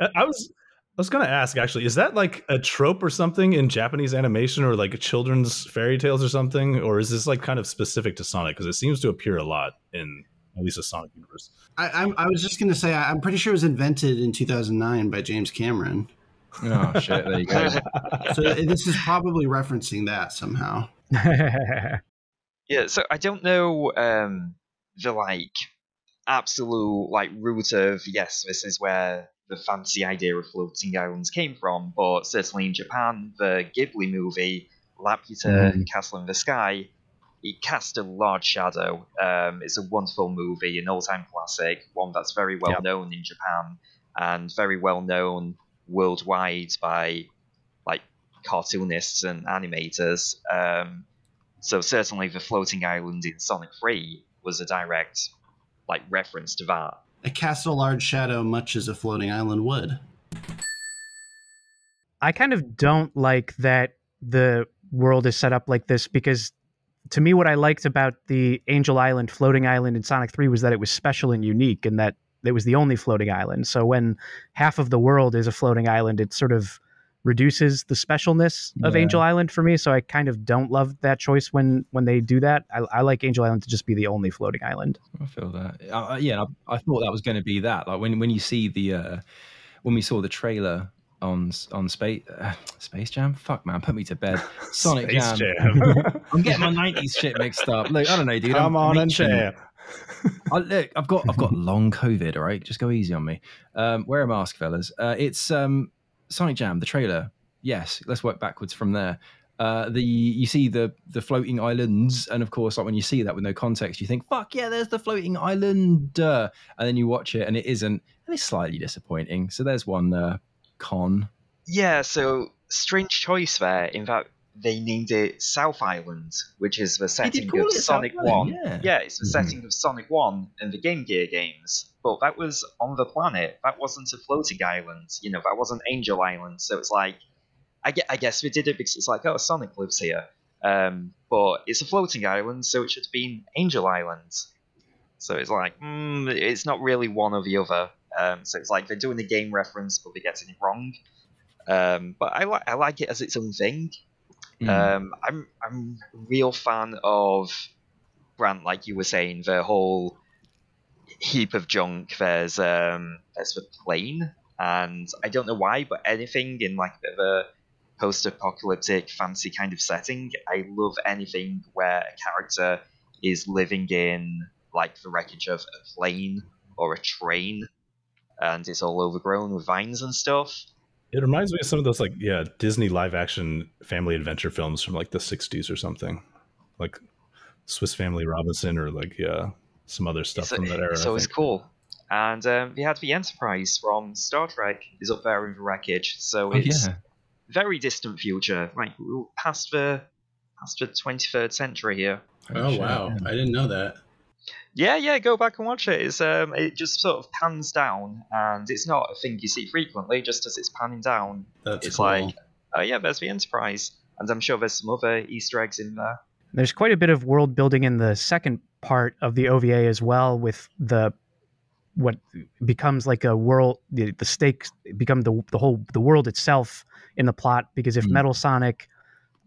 I I was I was gonna ask actually, is that like a trope or something in Japanese animation or like children's fairy tales or something, or is this like kind of specific to Sonic? Because it seems to appear a lot in at least the Sonic universe. I, I'm, I was just going to say, I- I'm pretty sure it was invented in 2009 by James Cameron. Oh shit! There you go. So this is probably referencing that somehow. Yeah, so I don't know um, the like absolute like root of yes, this is where the fancy idea of floating islands came from, but certainly in Japan, the Ghibli movie Laputa Mm. Castle in the Sky, it cast a large shadow. Um, it's a wonderful movie, an all-time classic, one that's very well Yep. known in Japan and very well known worldwide by like cartoonists and animators. Um, so certainly, the floating island in Sonic 3 was a direct like reference to that. A castle large shadow, much as a floating island would. I kind of don't like that the world is set up like this because to me what I liked about the Angel Island floating island in Sonic 3 was that it was special and unique and that it was the only floating island. So when half of the world is a floating island, it sort of reduces the specialness of Yeah. Angel Island for me. So I kind of don't love that choice when when they do that. I, I like Angel Island to just be the only floating island. I feel that. Yeah, I, I thought that was going to be that. Like when when you see the uh, when we saw the trailer on on Space uh, Space Jam. Fuck man, put me to bed. Sonic Jam. Jam. I'm getting my '90s shit mixed up. Look, I don't know, dude. Come I'm on and jam. I, look, I've got I've got long COVID. All right, just go easy on me. Um, wear a mask, fellas. Uh, it's um, Sonic Jam, the trailer. Yes, let's work backwards from there. Uh, the you see the the floating islands, and of course, like when you see that with no context, you think, "Fuck yeah, there's the floating island," uh, and then you watch it, and it isn't, and it's slightly disappointing. So there's one uh, con. Yeah, so strange choice there. In fact, they named it South Island, which is the setting of Sonic Island, 1. yeah. it's the Mhm. setting of Sonic 1 and the Game Gear games. But that was on the planet. That wasn't a floating island. You know, that wasn't Angel Island. So it's like, I, gue- I guess we did it because it's like, oh, Sonic lives here. Um, but it's a floating island, so it should have been Angel Island. So it's like, mm, it's not really one or the other. Um, so it's like they're doing a game reference, but they're getting it wrong. Um, but I like I like it as its own thing. Mm. Um, I'm I'm real fan of Grant, like you were saying, the whole heap of junk. There's um there's the plane, and I don't know why, but anything in like a bit of a post-apocalyptic fancy kind of setting, I love anything where a character is living in like the wreckage of a plane or a train, and it's all overgrown with vines and stuff. It reminds me of some of those like yeah Disney live action family adventure films from like the '60s or something, like Swiss Family Robinson or like yeah some other stuff It's, from that era. So it's I always think. cool. And um, we had the Enterprise from Star Trek is up there in the wreckage, so Oh, it's yeah. very distant future, like we're past the past the twenty third century here. Oh, shit, wow. yeah. I didn't know that. Yeah, yeah, go back and watch it. It's um, it just sort of pans down, and it's not a thing you see frequently. Just as it's panning down, That's it's cool. like, oh yeah, there's the Enterprise, and I'm sure there's some other Easter eggs in there. There's quite a bit of world building in the second part of the OVA as well, with the what becomes like a world. The, the stakes become the the whole the world itself in the plot. Because if Mm. Metal Sonic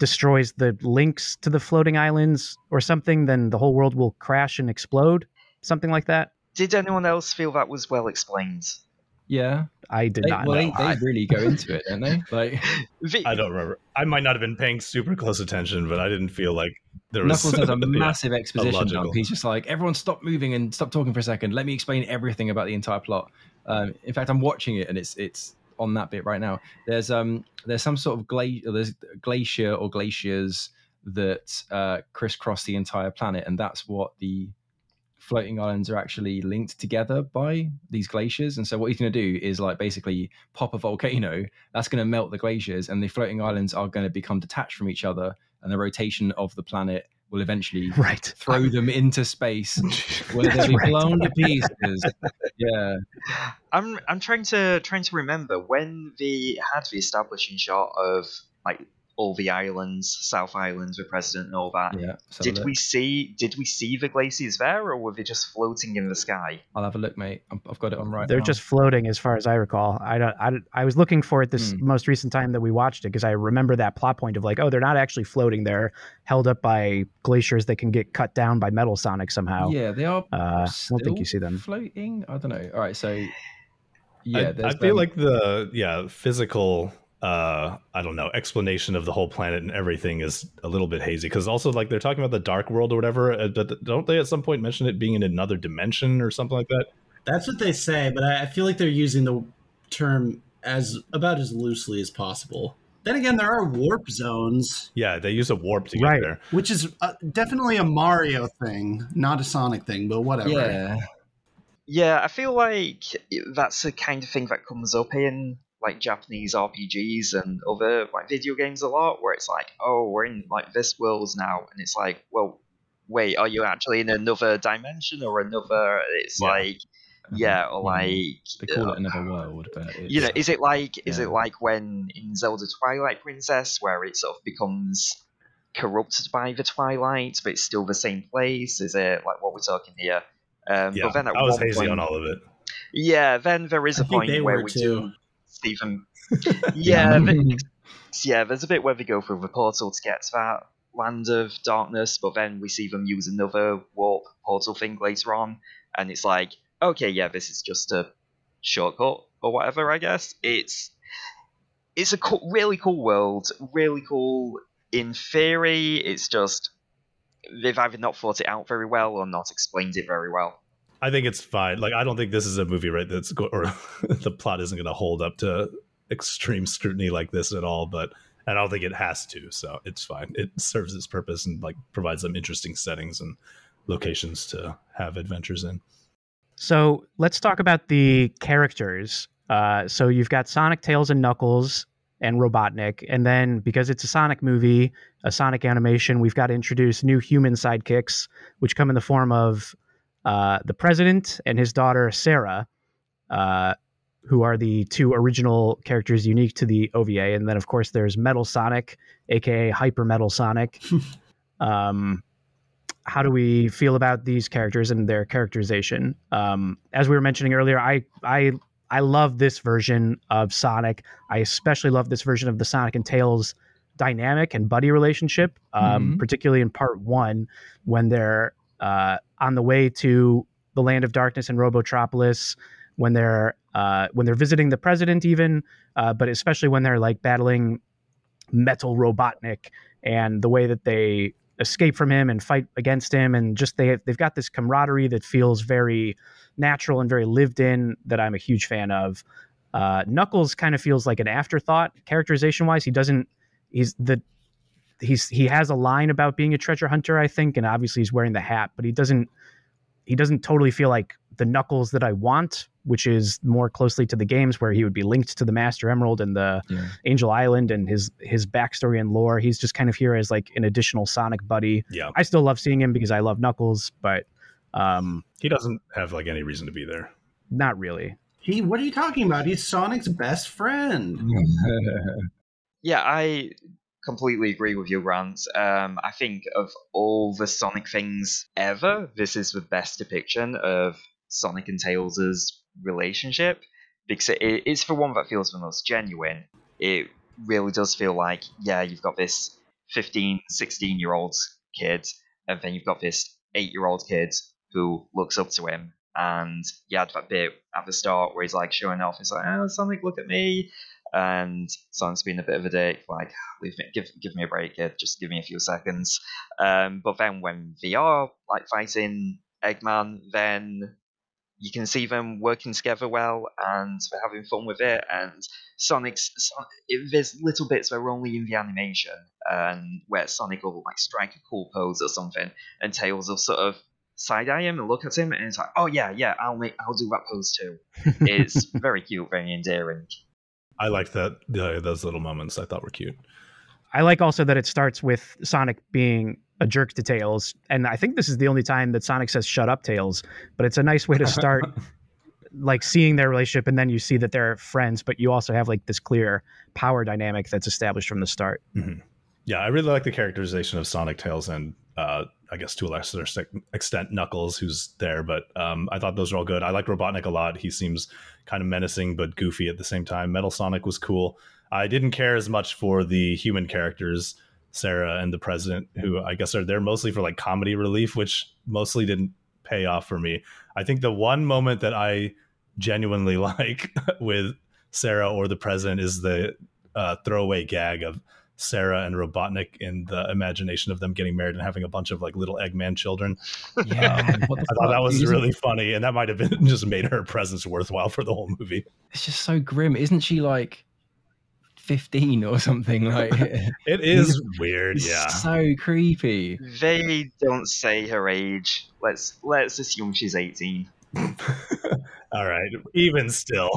destroys the links to the floating islands or something, then the whole world will crash and explode. Something like that. Did anyone else feel that was well explained? Yeah. I did They, not well, know. they, they really go into it, don't they? Like The- I don't remember. I might not have been paying super close attention, but I didn't feel like there was Knuckles does a yeah. massive exposition logical. dump. He's just like, everyone stop moving and stop talking for a second. Let me explain everything about the entire plot. Um, in fact, I'm watching it and it's it's on that bit right now. There's um there's some sort of glacier there's glacier or glaciers that uh, crisscross the entire planet, and that's what the floating islands are actually linked together by these glaciers. And so what he's going to do is like basically pop a volcano that's going to melt the glaciers, and the floating islands are going to become detached from each other, and the rotation of the planet will eventually right. throw them into space where they'll be Right. blown to pieces. Yeah. I'm I'm trying to trying to remember when they had the establishing shot of like all the islands, South Islands the president, and all that. Yeah. Did look. we see? Did we see the glaciers there, or were they just floating in the sky? I'll have a look, mate. I'm- I've got it on right. They're now. just floating, as far as I recall. I don't. I, I was looking for it this Hmm. most recent time that we watched it because I remember that plot point of like, oh, they're not actually floating; they're held up by glaciers that can get cut down by Metal Sonic somehow. Yeah, they are. Uh, I don't think you see them. floating. I don't know. All right, so yeah, I, I feel them. like the yeah physical uh i don't know explanation of the whole planet and everything is a little bit hazy because also like they're talking about the dark world or whatever uh, but don't they at some point mention it being in another dimension or something like that That's what they say, but I I feel like they're using the term as about as loosely as possible. Then again, there are warp zones, yeah they use a warp to get Right. there which is uh, definitely a Mario thing, not a Sonic thing, but whatever. yeah, Yeah, I feel like that's the kind of thing that comes up in like Japanese RPGs and other like video games a lot, where it's like, oh, we're in like this world now, and it's like, well, wait, are you actually in another dimension or another? It's Yeah. like, yeah, or Yeah. like they call uh, it another world, but you know, is it like is it like when in Zelda Twilight Princess where it sort of becomes corrupted by the Twilight, but it's still the same place? Is it like what we're talking here? Um, yeah but then at i was hazy point, on all of it yeah, then there is I a point where we too. do see them. yeah, th- hmm. yeah. There's a bit where they go through the portal to get to that land of darkness, but then we see them use another warp portal thing later on, and it's like, okay, yeah, this is just a shortcut or whatever. I guess it's it's a cool, really cool world, really cool in theory. It's just they've either not thought it out very well or not explained it very well. I think it's fine. Like i don't think this is a movie right that's go- or the plot isn't going to hold up to extreme scrutiny like this at all but i don't think it has to so it's fine. It serves its purpose and like provides some interesting settings and locations to have adventures in. So let's talk about the characters. Uh, so you've got Sonic, Tails, and Knuckles, and Robotnik, and then because it's a Sonic movie, a Sonic animation, we've got to introduce new human sidekicks, which come in the form of uh, the president and his daughter Sarah, uh, who are the two original characters unique to the OVA, and then of course there's Metal Sonic, aka Hyper Metal Sonic. um, how do we feel about these characters and their characterization? Um, as we were mentioning earlier, I I I love this version of Sonic. I especially love this version of the Sonic and Tails dynamic and buddy relationship, um, Mhm. particularly in part one when they're uh, on the way to the land of darkness and Robotropolis, when they're uh, when they're visiting the president, even, uh, but especially when they're like battling Metal Robotnik and the way that they escape from him and fight against him and just they they've got this camaraderie that feels very natural and very lived in that I'm a huge fan of. Uh, Knuckles kind of feels like an afterthought characterization wise. He doesn't he's the he's he has a line about being a treasure hunter, I think, and obviously he's wearing the hat, but he doesn't he doesn't totally feel like the Knuckles that I want, which is more closely to the games where he would be linked to the Master Emerald and the Yeah. Angel Island and his his backstory and lore. He's just kind of here as like an additional Sonic buddy. yeah I still love seeing him because I love Knuckles, but um, he doesn't have like any reason to be there not really. He, what are you talking about? He's Sonic's best friend. Yeah, I completely agree with you, Grant. Um, I think of all the Sonic things ever, this is the best depiction of Sonic and Tails' relationship because it, it's the one that feels the most genuine. It really does feel like, yeah, you've got this 15, 16 year old kid, and then you've got this 8 year old kid who looks up to him. And you had that bit at the start where he's like showing off. He's like, "Oh, Sonic, look at me!" And Sonic's being a bit of a dick, like, "Leave me, give, give me a break, kid. Just give me a few seconds." Um, but then when they are like fighting Eggman, then you can see them working together well and they're having fun with it. And Sonic's Son- it, there's little bits that are only in the animation, and where Sonic will like strike a cool pose or something, and Tails will sort of side eye him and look at him, and it's like, oh yeah, yeah, I'll make, I'll do that pose too. It's very cute, very endearing. I like that the, those little moments i thought were cute I like also that it starts with Sonic being a jerk to Tails, and I think this is the only time that Sonic says "Shut up, Tails." But it's a nice way to start like seeing their relationship and then you see that they're friends but you also have like this clear power dynamic that's established from the start mm-hmm. Yeah, I really like the characterization of Sonic Tails and uh, I guess to a lesser extent Knuckles, who's there. But um, I thought those were all good. I like Robotnik a lot. He seems kind of menacing but goofy at the same time. Metal Sonic was cool. I didn't care as much for the human characters, Sarah and the President, who I guess are there mostly for like comedy relief, which mostly didn't pay off for me. I think the one moment that I genuinely like with Sarah or the President is the uh, throwaway gag of Sarah and Robotnik in the imagination of them getting married and having a bunch of like little Eggman children. Yeah, I thought that was really funny, and that might have been just made her presence worthwhile for the whole movie. It's just so grim, isn't she? Like fifteen or something. Like it is weird. Yeah, so creepy. They don't say her age. Let's let's assume she's eighteen. All right, even still.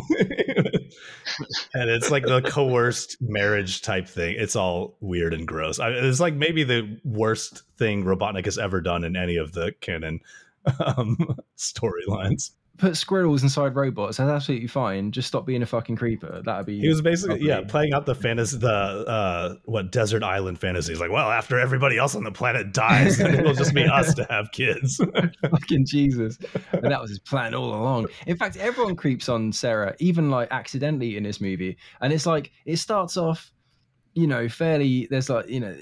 and it's like the coerced marriage type thing. It's all weird and gross. I, it's like maybe the worst thing Robotnik has ever done in any of the canon um, storylines put squirrels inside robots. That's absolutely fine. Just stop being a fucking creeper. That'd be. He was basically yeah playing out the fantasy, the uh, what desert island fantasy. He's like, well, after everybody else on the planet dies, then it'll just be us to have kids. fucking Jesus! And that was his plan all along. In fact, everyone creeps on Sarah, even like accidentally in this movie. And it's like it starts off, you know, fairly. There's like you know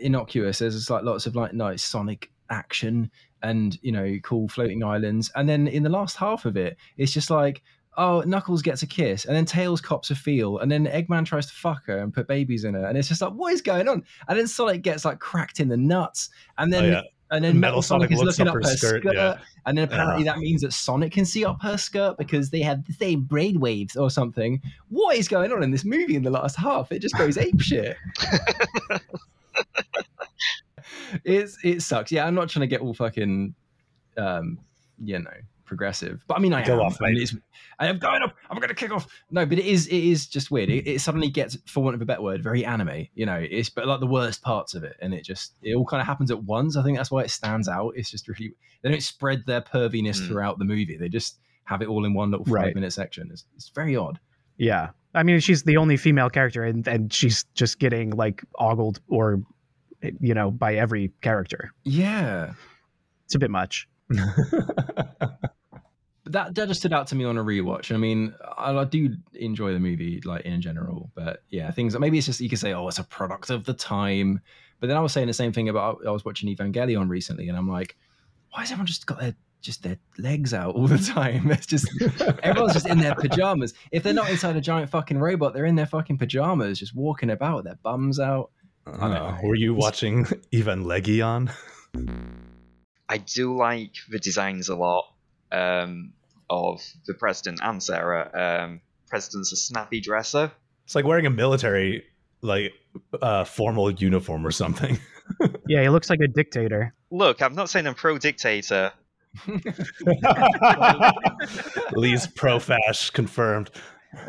innocuous. There's like lots of like nice Sonic action and you know cool floating islands and then in the last half of it it's just like oh knuckles gets a kiss and then tails cops a feel and then eggman tries to fuck her and put babies in her and it's just like what is going on and then sonic gets like cracked in the nuts and then oh, yeah. And then Metal, Metal Sonic, Sonic is looking up, her, her skirt, skirt yeah. and then apparently uh-huh. that means that Sonic can see up her skirt because they have the same brain waves or something. What is going on in this movie in the last half? It just goes ape shit. it's it sucks. Yeah, I'm not trying to get all fucking, um, you know, progressive. But I mean, I go am. off, mate. I, mean, I am going off. I'm going to kick off. No, but it is it is just weird. It, it, suddenly gets, for want of a better word, very anime. You know, it's but like the worst parts of it, and it just it all kind of happens at once. I think that's why it stands out. It's just really they don't spread their perviness mm. throughout the movie. They just have it all in one little five right. minute section. It's, it's very odd. Yeah. I mean, she's the only female character, and, and she's just getting like ogled or you know, by every character. Yeah. It's a bit much. that that just stood out to me on a rewatch. I mean, I, I, do enjoy the movie like in general, but yeah, things maybe it's just you could say, oh, it's a product of the time. But then I was saying the same thing about I was watching Evangelion recently, and I'm like, why has everyone just got their just their legs out all the time? It's just everyone's just in their pajamas. If they're not inside a giant fucking robot, they're in their fucking pajamas, just walking about, with their bums out. Uh, were you watching Ivan Legion? I do like the designs a lot um, of the president and Sarah. Um, president's a snappy dresser. It's like wearing a military, like uh, formal uniform or something. yeah, he looks like a dictator. Look, I'm not saying I'm pro dictator. Lee's pro fash confirmed.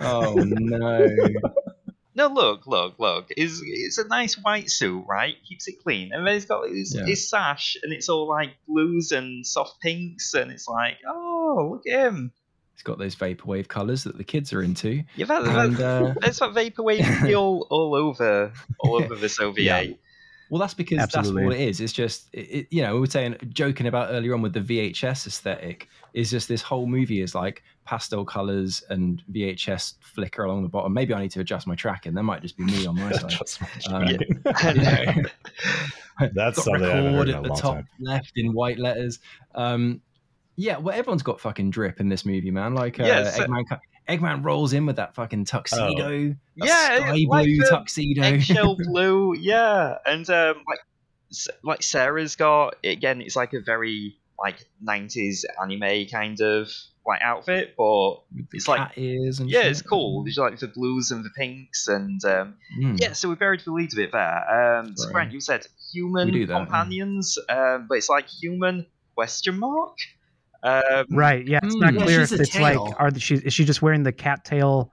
Oh no. No, look, look, look. It's, it's a nice white suit, right? Keeps it clean. And then he's got his, yeah. his sash, and it's all like blues and soft pinks, and it's like, oh, look at him. He's got those vaporwave colours that the kids are into. Yeah, that, and, that, uh... there's that vaporwave all, all over all over this OVA. Yeah. Well, that's because Absolutely. that's what it is. It's just, it, it, you know, we were saying, joking about earlier on with the VHS aesthetic, is just this whole movie is like pastel colors and VHS flicker along the bottom. Maybe I need to adjust my tracking. That might just be me on my side. um, you know, That's got record at the top time. left in white letters. Um, yeah, well, everyone's got fucking drip in this movie, man. Like, uh, yes, Eggman, Eggman rolls in with that fucking tuxedo. Oh. Yeah, sky like blue tuxedo, eggshell blue. Yeah, and um, like like Sarah's got again. It's like a very like 90s anime kind of like outfit, but it's like ears and yeah, shit. it's cool. There's like the blues and the pinks, and um, mm. yeah, so we buried the lead a bit there. Um, so Brent, you said human that, companions, um, but it's like human question mark. Um, right. Yeah, it's not mm, clear if it's tail. like are the, she is she just wearing the cat tail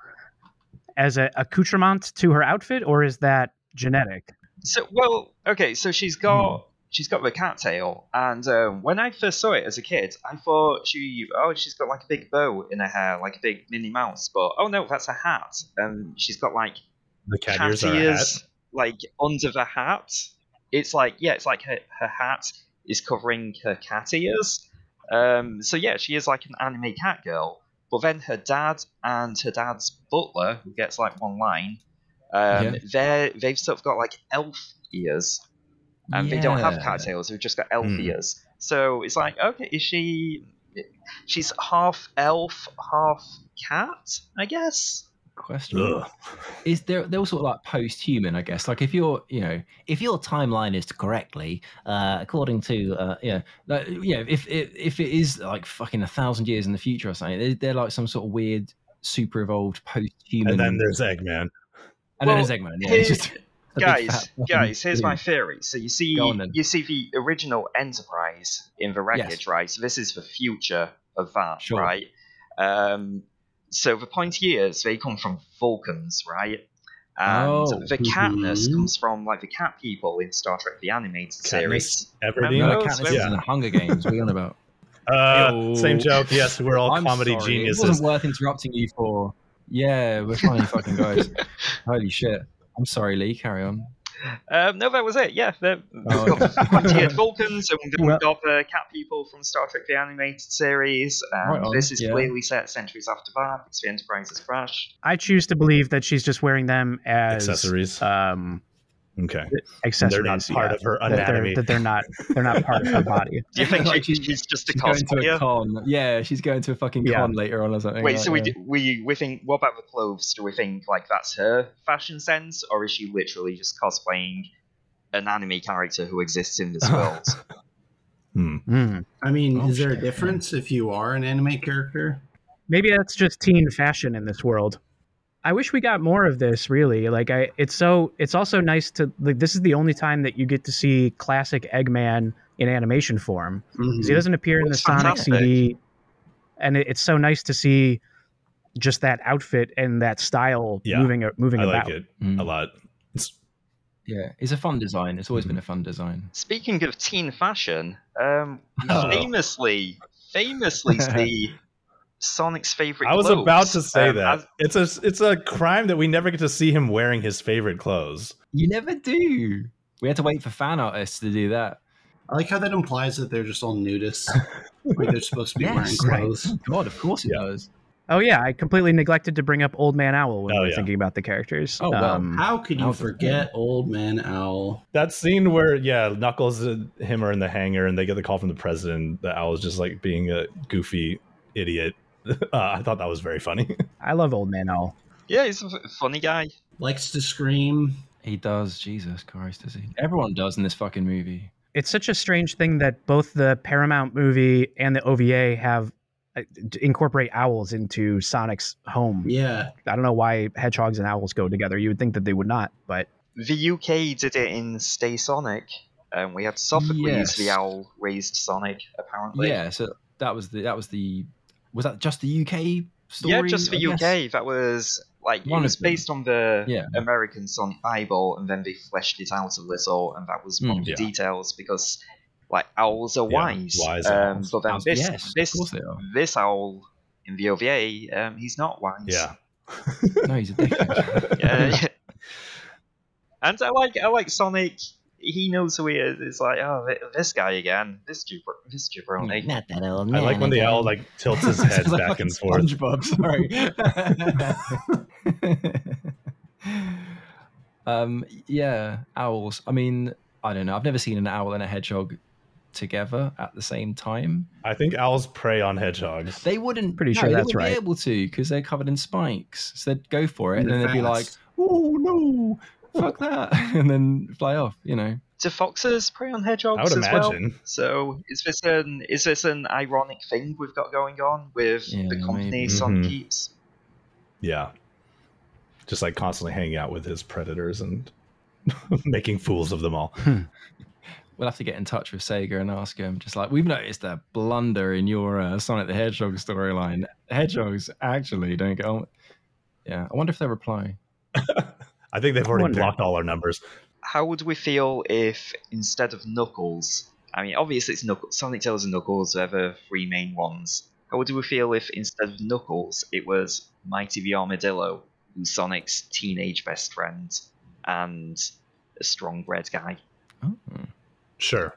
as a accoutrement to her outfit, or is that genetic? So well, okay, so she's got. Mm she's got the cat tail, and um, when I first saw it as a kid, I thought she oh she's got like a big bow in her hair, like a big Minnie Mouse, but oh no, that's a hat, and she's got like The cat cat ears are a hat. ears like under the hat. It's like yeah, it's like her, her hat is covering her cat ears. Um, so yeah, she is like an anime cat girl. But then her dad and her dad's butler, who gets like one line, um, Yeah. they're they've sort of got like elf ears, and they don't have Yeah. cat tails. They've just got elf Hmm. ears. So it's like okay, is she? She's half elf, half cat, I guess. Question. Ugh. Is there they're all sort of like post-human, I guess. Like if you're, you know, if your timeline is correctly, uh, according to, uh, yeah, like, you know, if, if if it is like fucking a thousand years in the future or something, they're, they're like some sort of weird, super evolved post-human. And then there's Eggman. and Well, then there's Eggman. Yeah, here- he's just a big guys, guys, here's my theory. So you see, Go on then. you see the original Enterprise in the wreckage, Yes. right? So this is the future of that, Sure. right? Um, so the point here is they come from Vulcans, right? And Oh. the catness Mhm. comes from like the cat people in Star Trek: The Animated Series. Katniss Everdeen. Remember No, those? Katniss Yeah. is in the Hunger Games. What are you on about? Uh, Ew. same joke. Yes, we're all I'm comedy sorry, It wasn't worth interrupting you for. Yeah, we're funny fucking guys. Holy shit. I'm sorry, Lee. Carry on. Um, no, that was it. Yeah, the, Oh, we've got okay. the Vulcans, and we've got the cat people from Star Trek: The Animated Series. And Right on, this is yeah. clearly set centuries after that because the Enterprise has crashed. I choose to believe that she's just wearing them as Accessories. Um, okay. accessories. They're not part yeah. of her That they're- anatomy. That they're not. They're not part of her body. Do you think Like she, she's- she's just a She's going to a con. Yeah, she's going to a fucking Yeah. con later on or something. Wait, like, so we, yeah. do, we we think what about the clothes? Do we think like that's her fashion sense, or is she literally just cosplaying an anime character who exists in this world? Hmm. Hmm. I mean, Oh, is there a shit, difference if you are an anime character? Maybe that's just teen fashion in this world. I wish we got more of this. Really, like I, it's so. It's also nice to like. This is the only time that you get to see classic Eggman in animation form. 'Cause He doesn't appear in the Sonic fantastic. CD, and it, it's so nice to see just that outfit and that style Yeah, moving moving I about. like it Mm. a lot. It's, Yeah, it's a fun design. It's always Mhm. been a fun design. Speaking of teen fashion, um, Uh-oh. famously, famously see Sonic's favorite. I was clothes. about to say Um, that as- it's a it's a crime that we never get to see him wearing his favorite clothes. You never do. We had to wait for fan artists to do that. I like how that implies that they're just all nudists. like they're supposed to be wearing Yes, right. clothes. God, of course it Yeah. does. Oh yeah, I completely neglected to bring up Old Man Owl when Oh, we were yeah. thinking about the characters. Oh, well. Um, How could you How forget Old Man Owl? That scene where yeah, Knuckles and him are in the hangar and they get the call from the president. The owl is just like being a goofy idiot. Uh, I thought that was very funny. I love Old Man Owl. yeah, he's a f- funny guy. Likes to scream. He does. Jesus Christ, does he? Everyone does in this fucking movie. It's such a strange thing that both the Paramount movie and the OVA have uh, incorporate owls into Sonic's home. Yeah. I don't know why hedgehogs and owls go together. You would think that they would not, but The UK did it in Stay Sonic. Um, we had Sophocles, Yes. the owl, raised Sonic. Apparently, Yeah, so that was the that was the was that just the UK story? yeah, just the I guess? UK. That was like One it was based on the Yeah. American Sonic Bible, and then they fleshed it out a little, and that was one Mm. of the Yeah. details because like owls are Yeah, wise. wise um, owls. but then Owls- this yes, of this course they are. this owl in the OVA, um, he's not wise. yeah. No, he's a dickhead. Yeah. and I like I like Sonic. He knows who he is. It's like, oh, this guy again, this jabr- this jabroni. Not that old I like when the owl like tilts his head Sounds like back fucking and forth. SpongeBob, sorry. um, yeah, owls. I mean, I don't know. I've never seen an owl and a hedgehog together at the same time. I think owls prey on hedgehogs. They wouldn't. Pretty no, sure they that's wouldn't right. Be able to because they're covered in spikes. So they'd go for it, and, And then they're they'd be like, "Oh no, fuck that," and then fly off. You know. Do foxes prey on hedgehogs I would as well? imagine. So is this an is this an ironic thing we've got going on with Yeah, the company maybe. Sonic Mhm. keeps? Yeah. Just like constantly hanging out with his predators and making fools of them all. We'll have to get in touch with Sega and ask him. Just like we've noticed a blunder in your uh, Sonic the Hedgehog storyline. Hedgehogs actually don't get on. Yeah, I wonder if they reply. I think they've already blocked all our numbers. how would we feel if instead of Knuckles, I mean, obviously it's Knuckles, Sonic, Tails, and Knuckles, they're the three main ones. How would we feel if instead of Knuckles, it was Mighty the Armadillo, who's Sonic's teenage best friend and a strong bred guy? Oh. Sure.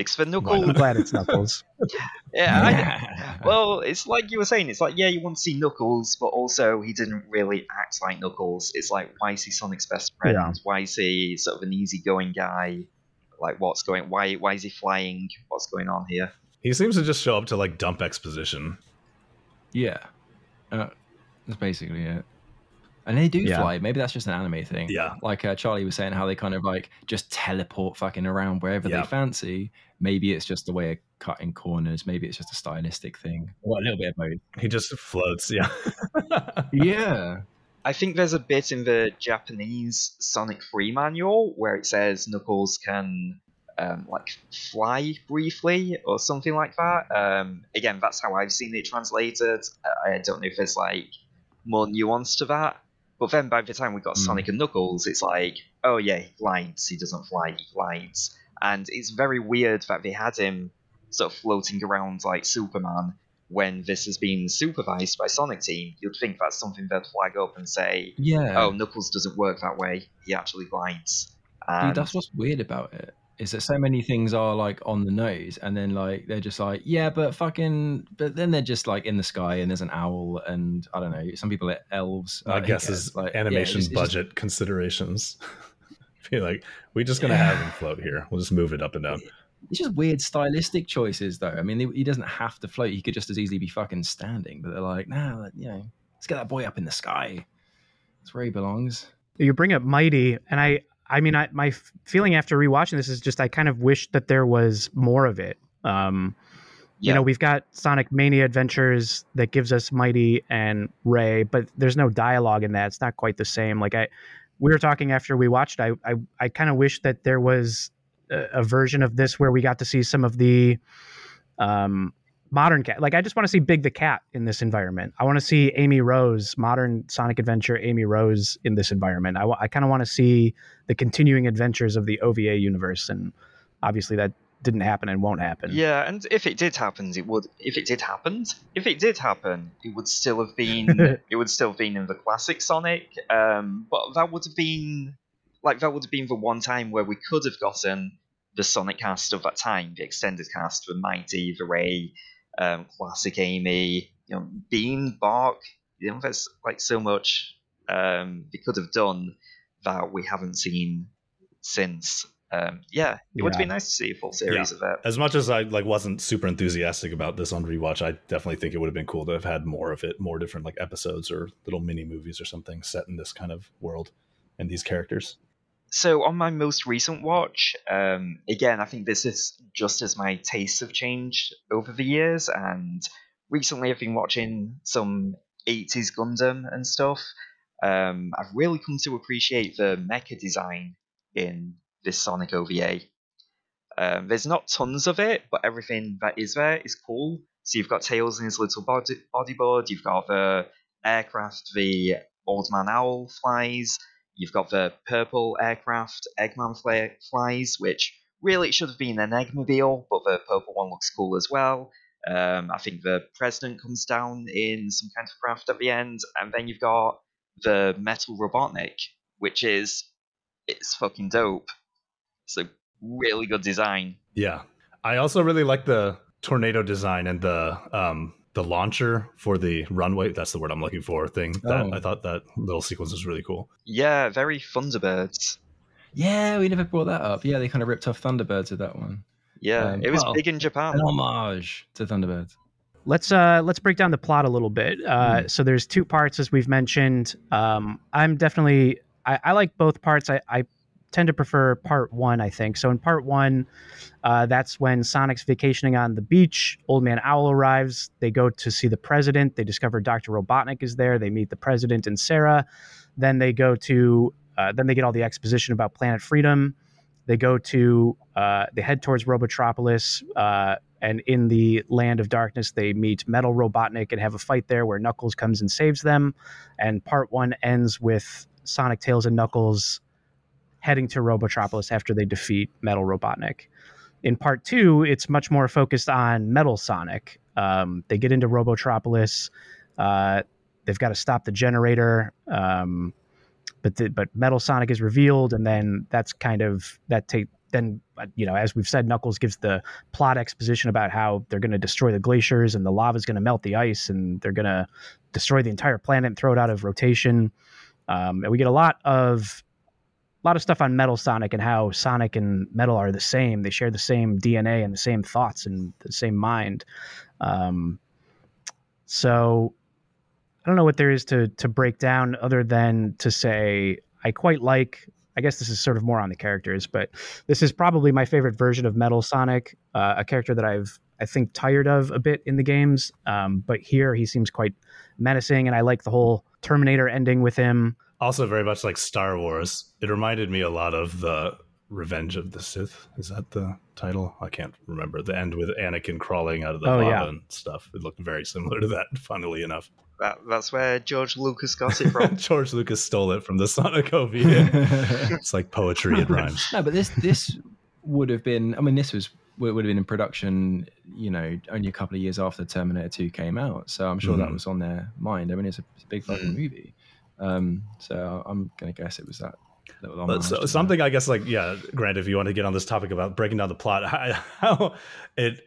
Because for Knuckles. I'm Knuckles, glad it's Knuckles. yeah, I, well, it's like you were saying. It's like yeah, you want to see Knuckles, but also he didn't really act like Knuckles. It's like why is he Sonic's best friend? Yeah. Why is he sort of an easygoing guy? Like what's going? Why why is he flying? What's going on here? He seems to just show up to like dump exposition. Yeah. Uh, that's basically it. And they do Yeah. fly. Maybe that's just an anime thing. Yeah. Like uh, Charlie was saying, how they kind of like just teleport fucking around wherever Yeah. they fancy. Maybe it's just a way of cutting corners. Maybe it's just a stylistic thing. Or a little bit of both. He just floats. Yeah. Yeah. I think there's a bit in the Japanese Sonic 3 manual where it says Knuckles can um, like fly briefly or something like that. Um, again, that's how I've seen it translated. I I don't know if there's like more nuance to that. But then by the time we got Hmm. Sonic and Knuckles, it's like, oh yeah, he glides. He doesn't fly. He glides, and it's very weird that they had him sort of floating around like Superman when this has been supervised by Sonic Team, you'd think that's something they'd flag up and say, Yeah. "Oh, Knuckles doesn't work that way. He actually glides." Dude, that's what's weird about it. Is that so many things are like on the nose, and then like they're just like, yeah, but fucking, but then they're just like in the sky, and there's an owl, and I don't know. Some people are elves. I uh, who guess cares? is Like, yeah, animation it's just- it's just- budget considerations. Feel like we're just gonna have him float here. We'll just move it up and down. It's just weird stylistic choices, though. I mean, he- he doesn't have to float; he could just as easily be fucking standing. But they're like, nah, you know, let's get that boy up in the sky. That's where he belongs. you bring up mighty and i i mean I, my f- feeling after rewatching this is just i kind of wish that there was more of it. Um you know we've got sonic mania adventures that gives us mighty and ray but there's no dialogue in that. It's not quite the same. Like i we were talking after we watched i i, I kind of wish that there was a, a version of this where we got to see some of the um modern cat like i just want to see big the cat in this environment i want to see amy rose modern sonic adventure amy rose in this environment i, I kind of want to see the continuing adventures of the ova universe and obviously that didn't happen and won't happen yeah, and if it did happen, it would. If it did happen, if it did happen, it would still have been. it would still have been in the classic Sonic. Um, but that would have been like that would have been the one time where we could have gotten the Sonic cast of that time, the extended cast, the Mighty, the Ray, um, classic Amy, you know, Bean, Bark. You know, there's like so much um, they could have done that we haven't seen since. Um, yeah, it would Yeah. be nice to see a full series of it. As much as I like wasn't super enthusiastic about this on rewatch, I definitely think it would have been cool to have had more of it, more different like episodes or little mini movies or something set in this kind of world and these characters. So on my most recent watch, um, again, I think this is just as my tastes have changed over the years, and recently I've been watching some 80s Gundam and stuff. Um, I've really come to appreciate the mecha design in this Sonic OVA. Um, there's not tons of it, but everything that is there is cool. So you've got Tails in his little body bodyboard, you've got the aircraft the Old Man Owl flies, You've got the purple aircraft Eggman fly- flies, which really should have been an Eggmobile, but the purple one looks cool as well. Um, I think the president comes down in some kind of craft at the end, and then you've got the metal Robotnik, which is it's fucking dope. It's a really good design. Yeah. I also really like the tornado design and the um the launcher for the runway. That's the word I'm looking for. Thing that Oh. I thought that little sequence was really cool. Yeah, very Thunderbirds. Yeah, we never brought that up. Yeah, they kind of ripped off Thunderbirds with that one. Yeah, Um, it was well, big in Japan. An homage to Thunderbirds. let's uh let's break down the plot a little bit uh Hmm. so there's two parts as we've mentioned um i'm definitely i, I like both parts I, I tend to prefer part one i think. So in part one uh, that's when sonic's vacationing on the beach. Old man owl arrives. They go to see the president. They discover dr robotnik is there. They meet the president and sarah. Then they go to uh, then they get all the exposition about planet freedom. They go to uh, they head towards robotropolis uh, and in the land of darkness they meet metal robotnik and have a fight there where knuckles comes and saves them. And part one ends with sonic tails and knuckles heading to Robotropolis after they defeat Metal Robotnik. In part two, it's much more focused on Metal Sonic. Um, they get into Robotropolis. Uh, they've got to stop the generator. Um, but the, but Metal Sonic is revealed, and then that's kind of that take. Then uh, you know, as we've said, Knuckles gives the plot exposition about how they're going to destroy the glaciers, and the lava is going to melt the ice, and they're going to destroy the entire planet and throw it out of rotation. Um, and we get a lot of a lot of stuff on Metal Sonic and how Sonic and Metal are the same. They share the same DNA and the same thoughts and the same mind. Um, so I don't know what there is to to break down other than to say I quite like. I guess this is sort of more on the characters, but this is probably my favorite version of Metal Sonic, uh, a character that I've I think tired of a bit in the games. Um, but here he seems quite menacing, and I like the whole Terminator ending with him. Also, very much like Star Wars. It reminded me a lot of the Revenge of the Sith. Is that the title? I can't remember. The end with Anakin crawling out of the Oh, lava yeah. and stuff. It looked very similar to that, funnily enough. That, that's where George Lucas got it from. George Lucas stole it from the Sonic OV. it's like poetry, it rhymes. no, but this this would have been. I mean, this was would would have been in production. You know, only a couple of years after Terminator Two came out, so I'm sure that Mhm. was on their mind. I mean, it's a, it's a big fucking Mm. movie. Um, so I'm gonna guess it was that. that But homage to so, that. something I guess like yeah, Grant, if you want to get on this topic about breaking down the plot, how, how it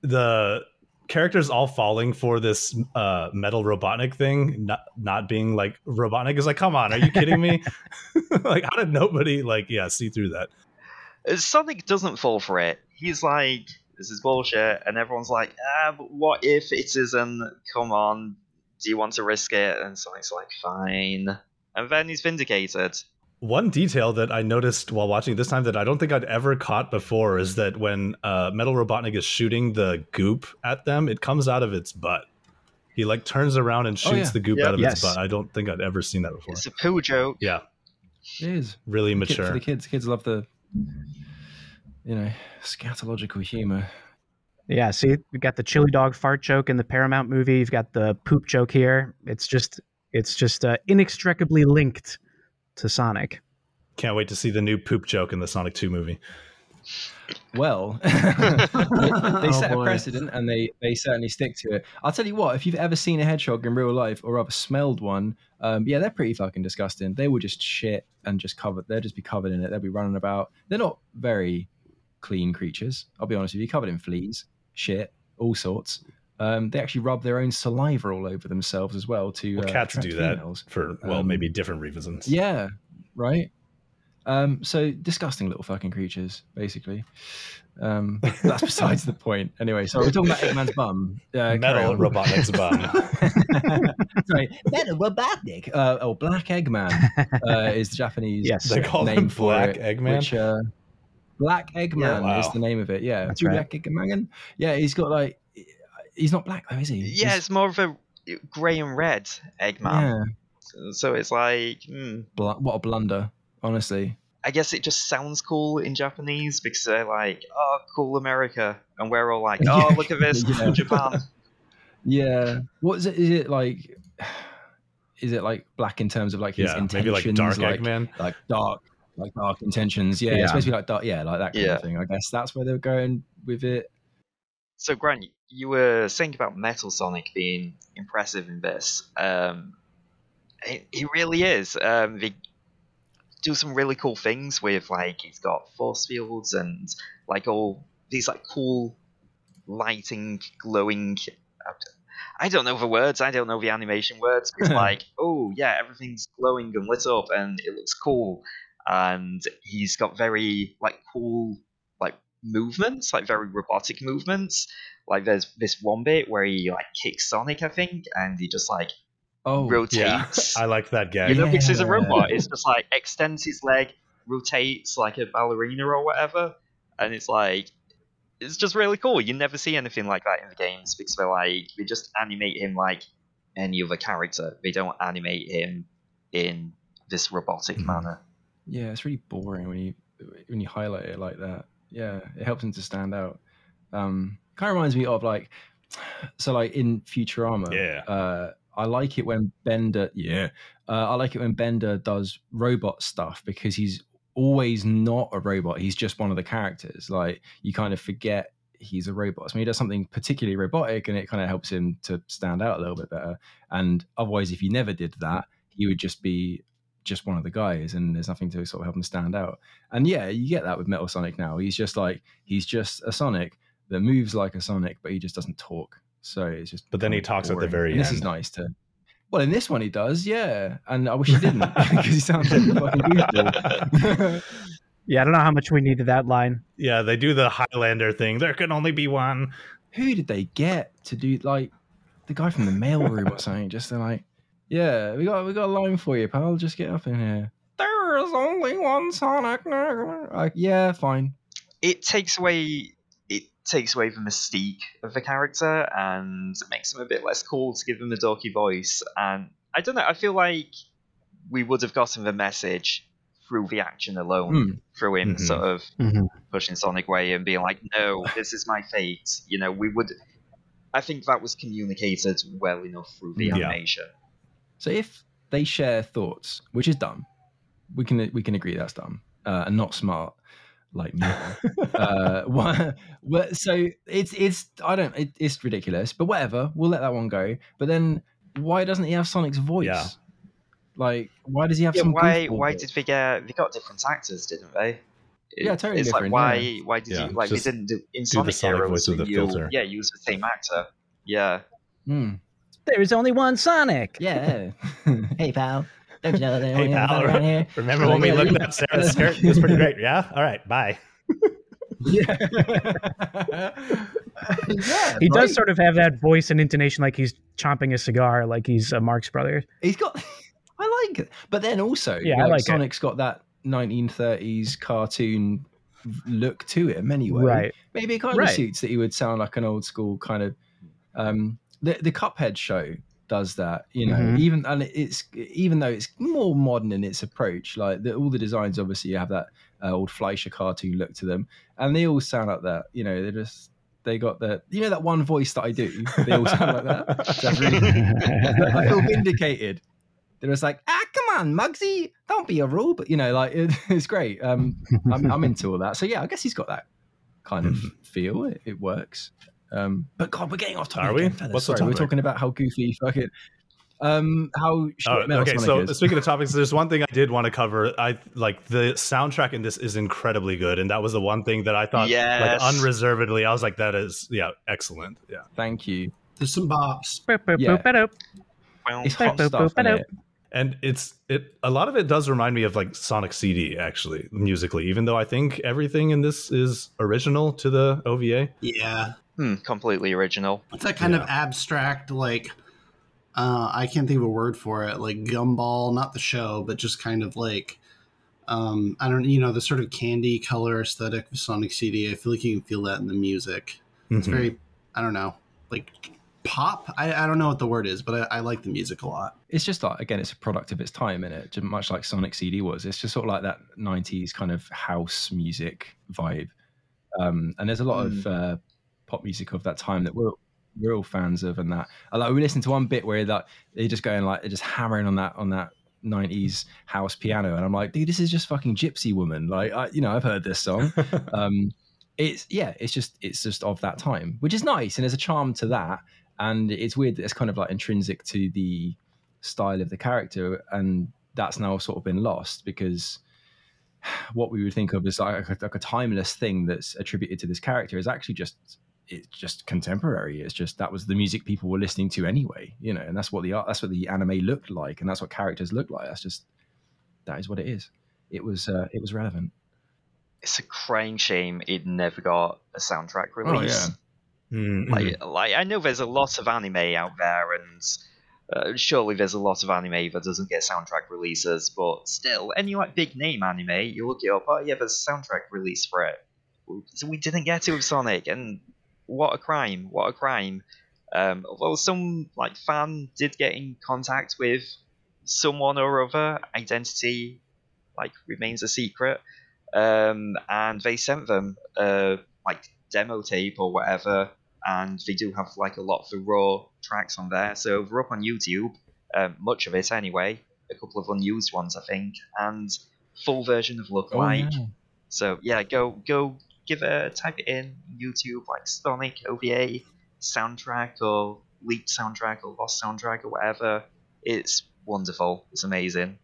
the characters all falling for this uh metal robotnik thing, not not being like robotnik is like, come on, are you kidding me? like how did nobody like yeah see through that? Sonic doesn't fall for it. He's like, this is bullshit, and everyone's like, ah, but what if it isn't? Come on, do you want to risk it? And Sonic's like, fine. And then he's vindicated. One detail that I noticed while watching this time that I don't think I'd ever caught before is that when uh, Metal Robotnik is shooting the goop at them, it comes out of its butt. He like turns around and Oh, shoots yeah. the goop Yep. out of Yes. its butt. I don't think I'd ever seen that before. It's a poo joke. Yeah, It is really Kid- mature. for the kids. Kids love the, you know, scatological humor. Yeah, see, we got the chili dog fart joke in the Paramount movie. You've got the poop joke here. It's just, it's just uh, inextricably linked to Sonic. Can't wait to see the new poop joke in the Sonic 2 movie. Well, they, they set Oh, a precedent and they, they certainly stick to it. I'll tell you what, if you've ever seen a hedgehog in real life or rather smelled one, um, yeah, they're pretty fucking disgusting. They will just shit and just cover, they'll just be covered in it. They'll be running about. They're not very clean creatures. I'll be honest with you, covered in fleas, shit, all sorts. Um, they actually rub their own saliva all over themselves as well to Well, uh, cats attract do that females. for, well, Um, maybe different reasons. Yeah, right. Um, so disgusting little fucking creatures, basically. Um, that's besides the point. Anyway, so we're talking about Eggman's bum. Uh, carry Metal on. Robotnik's bum. Sorry, Metal Robotnik. Uh, oh, Black Eggman uh, is the Japanese Yes. They call name him for Black it, Eggman? Which, uh, Black Eggman Yeah. is the name of it. Yeah, That's right. Black Eggman. Yeah, he's got like, he's not black though, is he? Yeah, He's- it's more of a grey and red Eggman. yeah. So it's like, hmm. Bl- what a blunder, honestly. I guess it just sounds cool in Japanese because they're like, oh, cool America. And we're all like, oh, look at this, Yeah. Japan. Yeah. What is it? Is it like? Is it like black in terms of like his yeah, intentions? maybe like Dark like, Eggman. like dark, like dark intentions. Yeah, Yeah. it's supposed to be like dark. Yeah, like that kind Yeah. of thing. I guess that's where they're going with it. So, Grant, you were saying about Metal Sonic being impressive in this. Um, he, he really is. Um, they do some really cool things with like he's got force fields and like all these like cool lighting, glowing. I don't know the words. I don't know the animation words. But it's like, oh yeah, everything's glowing and lit up, and it looks cool. And he's got very like cool like movements, like very robotic movements. Like there's this one bit where he like kicks Sonic, I think, and he just like Oh, Yeah, rotates. I like that guy. you know, because he's a robot. It's just like extends his leg, rotates like a ballerina or whatever, and it's like it's just really cool. You never see anything like that in the games because they're like they just animate him like any other character. They don't animate him in this robotic Mhm. manner. Yeah. It's really boring when you when you highlight it like that. Yeah, it helps him to stand out. Um, kind of reminds me of like, so like in Futurama. Yeah. Uh, I like it when Bender. Yeah. Uh, I like it when Bender does robot stuff because he's always not a robot. He's just one of the characters. Like you kind of forget he's a robot. So when he does something particularly robotic, and it kind of helps him to stand out a little bit better. And otherwise, if you never did that, he would just be just one of the guys, and there's nothing to sort of help him stand out. And yeah, you get that with Metal Sonic now. He's just like he's just a Sonic that moves like a Sonic, but he just doesn't talk. So it's just. But then he talks boring. at the very and end. This is nice to. Well, in this one he does, yeah, and I wish he didn't because he sounds like a fucking goofball. Yeah, I don't know how much we needed that line. Yeah, they do the Highlander thing. There can only be one. Who did they get to do like the guy from the mailroom or something? Just they're like, yeah, we got we got a line for you, pal. Just get up in here. There is only one Sonic. Like, yeah, fine. It takes away it takes away the mystique of the character and makes him a bit less cool to give him a dorky voice. And I don't know. I feel like we would have gotten the message through the action alone, mm. through him mm-hmm. sort of mm-hmm. pushing Sonic away and being like, "No, this is my fate." You know, we would. I think that was communicated well enough through the yeah. animation. So if they share thoughts, which is dumb, we can we can agree that's dumb uh, and not smart like me. uh, what, so it's it's I don't it, it's ridiculous, but whatever. We'll let that one go. But then why doesn't he have Sonic's voice? Yeah. Like, why does he have yeah, some? Why? Why did they get? They got different actors, didn't they? It, yeah, totally it's different. Like why? Yeah. Why did yeah, you like? They didn't do in Sonic, the Sonic Heroes. voice with the you, filter. Yeah, use the same actor. Yeah. Hmm. There's only one Sonic. Yeah. hey, pal. Don't you know hey, pal. Around here? Remember when we looked at Sara's skirt? It was pretty great. Yeah. All right. Bye. yeah. yeah, he right? does sort of have that voice and intonation like he's chomping a cigar, like he's a Marx Brother. He's got I like it. But then also, yeah, like, like Sonic's it. got that 1930s cartoon look to him anyway. Right. Maybe it kind of right. suits that he would sound like an old school kind of. Um, the the Cuphead show does that, you know. Mm-hmm. Even and it's even though it's more modern in its approach, like the, all the designs obviously you have that uh, old Fleischer cartoon look to them, and they all sound like that. You know, they just they got the you know that one voice that I do. They all sound like that. I feel vindicated they're just like, ah, come on, Mugsy, don't be a rule but You know, like it, it's great. Um, I'm, I'm into all that. So yeah, I guess he's got that kind of hmm. feel. It, it works. Um, but God, we're getting off topic. Are we? Again, What's Sorry, we're talking about how goofy fucking. Um, how oh, okay. So is. speaking of topics, there's one thing I did want to cover. I like the soundtrack in this is incredibly good, and that was the one thing that I thought, yes. like unreservedly, I was like, that is yeah, excellent. Yeah, thank you. There's some bops. Yeah. It's hot stuff and it's it a lot of it does remind me of like Sonic CD actually musically, even though I think everything in this is original to the OVA. Yeah, hmm, completely original. It's that kind yeah. of abstract, like uh, I can't think of a word for it, like gumball, not the show, but just kind of like um, I don't, you know, the sort of candy color aesthetic of Sonic CD. I feel like you can feel that in the music. It's mm-hmm. very, I don't know, like pop. I, I, don't know what the word is, but I, I, like the music a lot. It's just like again, it's a product of its time, in it, much like Sonic CD was. It's just sort of like that '90s kind of house music vibe. Um, and there's a lot mm. of uh, pop music of that time that we're we're all fans of, and that. I like we listened to one bit where that they're just going like they're just hammering on that on that 90s house piano. And i'm like dude this is just fucking gypsy woman. Like I, you know i've heard this song. Um it's yeah it's just it's just of that time which is nice. And there's a charm to that. And it's weird that it's kind of like intrinsic to the style of the character. And that's now sort of been lost because what we would think of as like a, like a timeless thing that's attributed to this character is actually just it's just contemporary it's just that was the music people were listening to anyway you know and that's what the art that's what the anime looked like and that's what characters look like that's just that is what it is it was uh, it was relevant it's a crying shame it never got a soundtrack release oh, yeah. Mm-hmm. Like, like I know there's a lot of anime out there, and uh, surely there's a lot of anime that doesn't get soundtrack releases. But still, any like big name anime, you look it up. Oh yeah, there's a soundtrack release for it. So we didn't get it with Sonic, and what a crime! What a crime! Um, although some like fan did get in contact with someone or other, identity like remains a secret, um, and they sent them uh, like demo tape or whatever and they do have like a lot of the raw tracks on there. So they're up on YouTube, um, much of it anyway, a couple of unused ones I think, and full version of look Oh, like. yeah. So yeah, go go give a type it in YouTube like Sonic OVA soundtrack or leaked soundtrack or lost soundtrack or whatever. It's wonderful. It's amazing.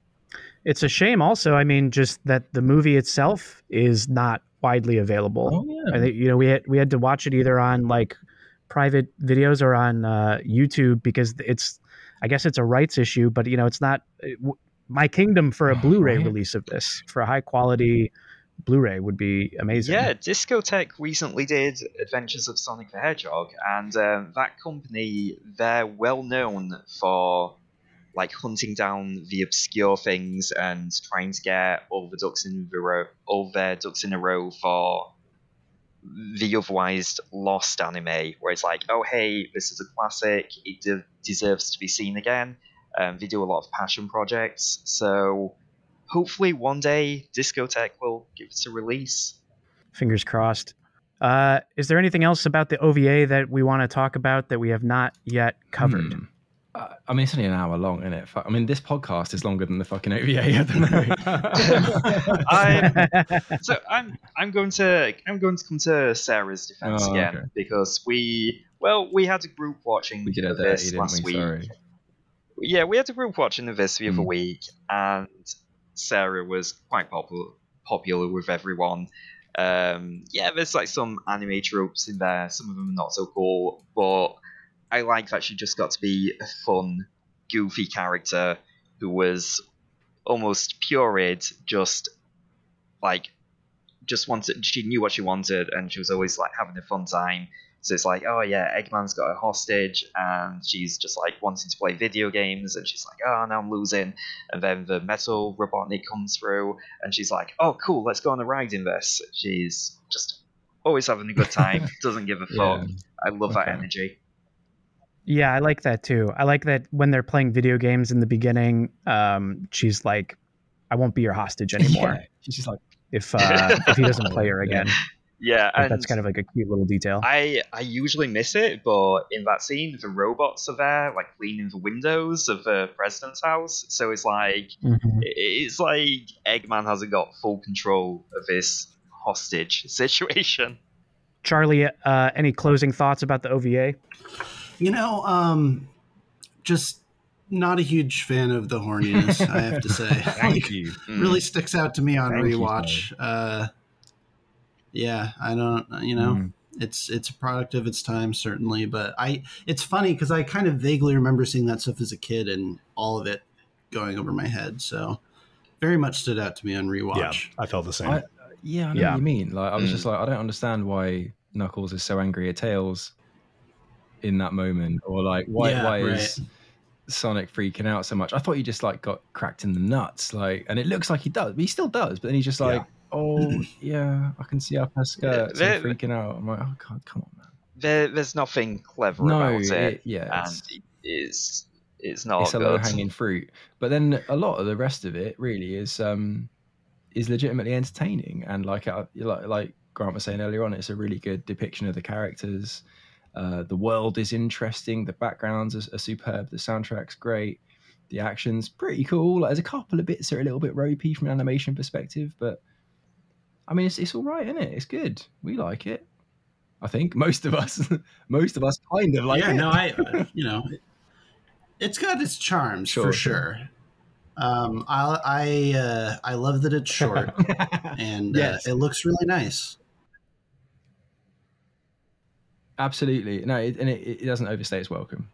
It's a shame, also. I mean, just that the movie itself is not widely available. Oh, yeah. I think you know we had we had to watch it either on like private videos or on uh, YouTube because it's I guess it's a rights issue, but you know it's not it, my kingdom for a Oh, Blu-ray release of this for a high quality Blu-ray would be amazing. Yeah, Discotek recently did Adventures of Sonic the Hedgehog, and um, that company they're well known for like hunting down the obscure things and trying to get all the ducks in the row, all their ducks in a row for the otherwise lost anime, where it's like, oh hey, this is a classic, it de- deserves to be seen again. Um, they do a lot of passion projects, so hopefully one day Discotek will give us a release. Fingers crossed. Uh, is there anything else about the OVA that we want to talk about that we have not yet covered? Hmm. Uh, I mean, it's only an hour long, isn't it? I mean, this podcast is longer than the fucking OVA. I don't know. I'm so I'm I'm going to I'm going to come to Sara's defense Oh, again okay. because we well we had a group watching we did a of this didn't last we? week. Sorry. Yeah, we had a group watching of this the other Mm. week, and Sara was quite popular popular with everyone. Um, yeah, there's like some anime tropes in there. Some of them are not so cool, but I like that she just got to be a fun, goofy character who was almost pureed, just like just wanted. She knew what she wanted, and she was always like having a fun time. So it's like, oh yeah, Eggman's got a hostage, and she's just like wanting to play video games, and she's like, oh, now I'm losing. And then the metal Robotnik comes through, and she's like, oh, cool, let's go on a ride in this. She's just always having a good time, doesn't give a fuck. Yeah. I love that energy. Yeah, I like that too. I like that when they're playing video games in the beginning, um, she's like, "I won't be your hostage anymore Yeah. She's just like, if uh, if he doesn't play her again." Yeah, Like, and that's kind of like a cute little detail. I I usually miss it, but in that scene, the robots are there, like cleaning the windows of the president's house. So it's like Mhm. it's like Eggman hasn't got full control of this hostage situation. Charlie, uh, any closing thoughts about the OVA? You know, um, just not a huge fan of the horniness. I have to say, thank you. Mm. really sticks out to me on Thank rewatch. uh, yeah, I don't. You know, Mm. it's it's a product of its time, certainly. But I, it's funny because I kind of vaguely remember seeing that stuff as a kid and all of it going over my head. So, very much stood out to me on rewatch. Yeah. I felt the same. I, yeah, I know Yeah. what you mean. Like, I was Mm. just like, I don't understand why Knuckles is so angry at Tails in that moment, or like, why Yeah, why right. is Sonic freaking out so much? I thought he just like got cracked in the nuts, like, and it looks like he does, but he still does. But then he's just like, Yeah. Oh yeah, I can see up her skirts Yeah, freaking out. I'm like, oh god, come on, man. There, there's nothing clever No, about it, it, yeah, and it's, it's it's not it's a low hanging fruit. But then a lot of the rest of it really is um is legitimately entertaining and like uh, like like Grant was saying earlier on, it's a really good depiction of the characters. Uh, the world is interesting. The backgrounds are, are superb. The soundtrack's great. The action's pretty cool. Like, there's a couple of bits that are a little bit ropey from an animation perspective, but I mean, it's it's all right, isn't it? It's good. We like it. I think most of us, most of us, kind of like it. yeah, it. no, I, uh, you know, it, it's got its charms Sure, for sure. sure. Um, I I uh, I love that it's short and Yes. uh, it looks really nice. Absolutely. No, it, and it, it doesn't overstay its welcome.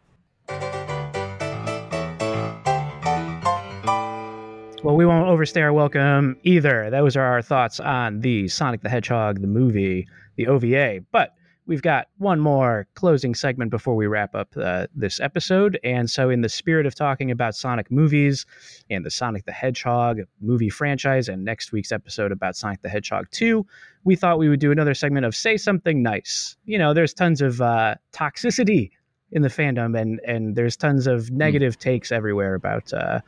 Well, we won't overstay our welcome either. Those are our thoughts on the Sonic the Hedgehog, the movie, the OVA. But we've got one more closing segment before we wrap up uh, this episode. And so, in the spirit of talking about Sonic movies and the Sonic the Hedgehog movie franchise, and next week's episode about Sonic the Hedgehog 2, we thought we would do another segment of Say Something Nice. You know, there's tons of uh, toxicity in the fandom and and there's tons of negative takes everywhere about uh,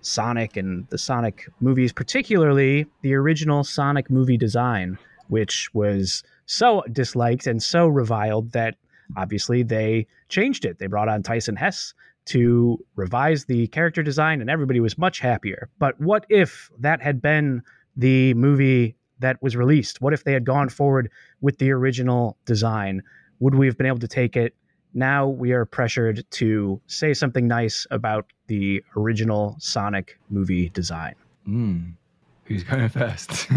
Sonic and the Sonic movies, particularly the original Sonic movie design, which was so disliked and so reviled that obviously they changed it. They brought on Tyson Hess to revise the character design, and everybody was much happier. But what if that had been the movie that was released? What if they had gone forward with the original design? Would we have been able to take it? Now we are pressured to say something nice about the original Sonic movie design. Mm. Who's going first?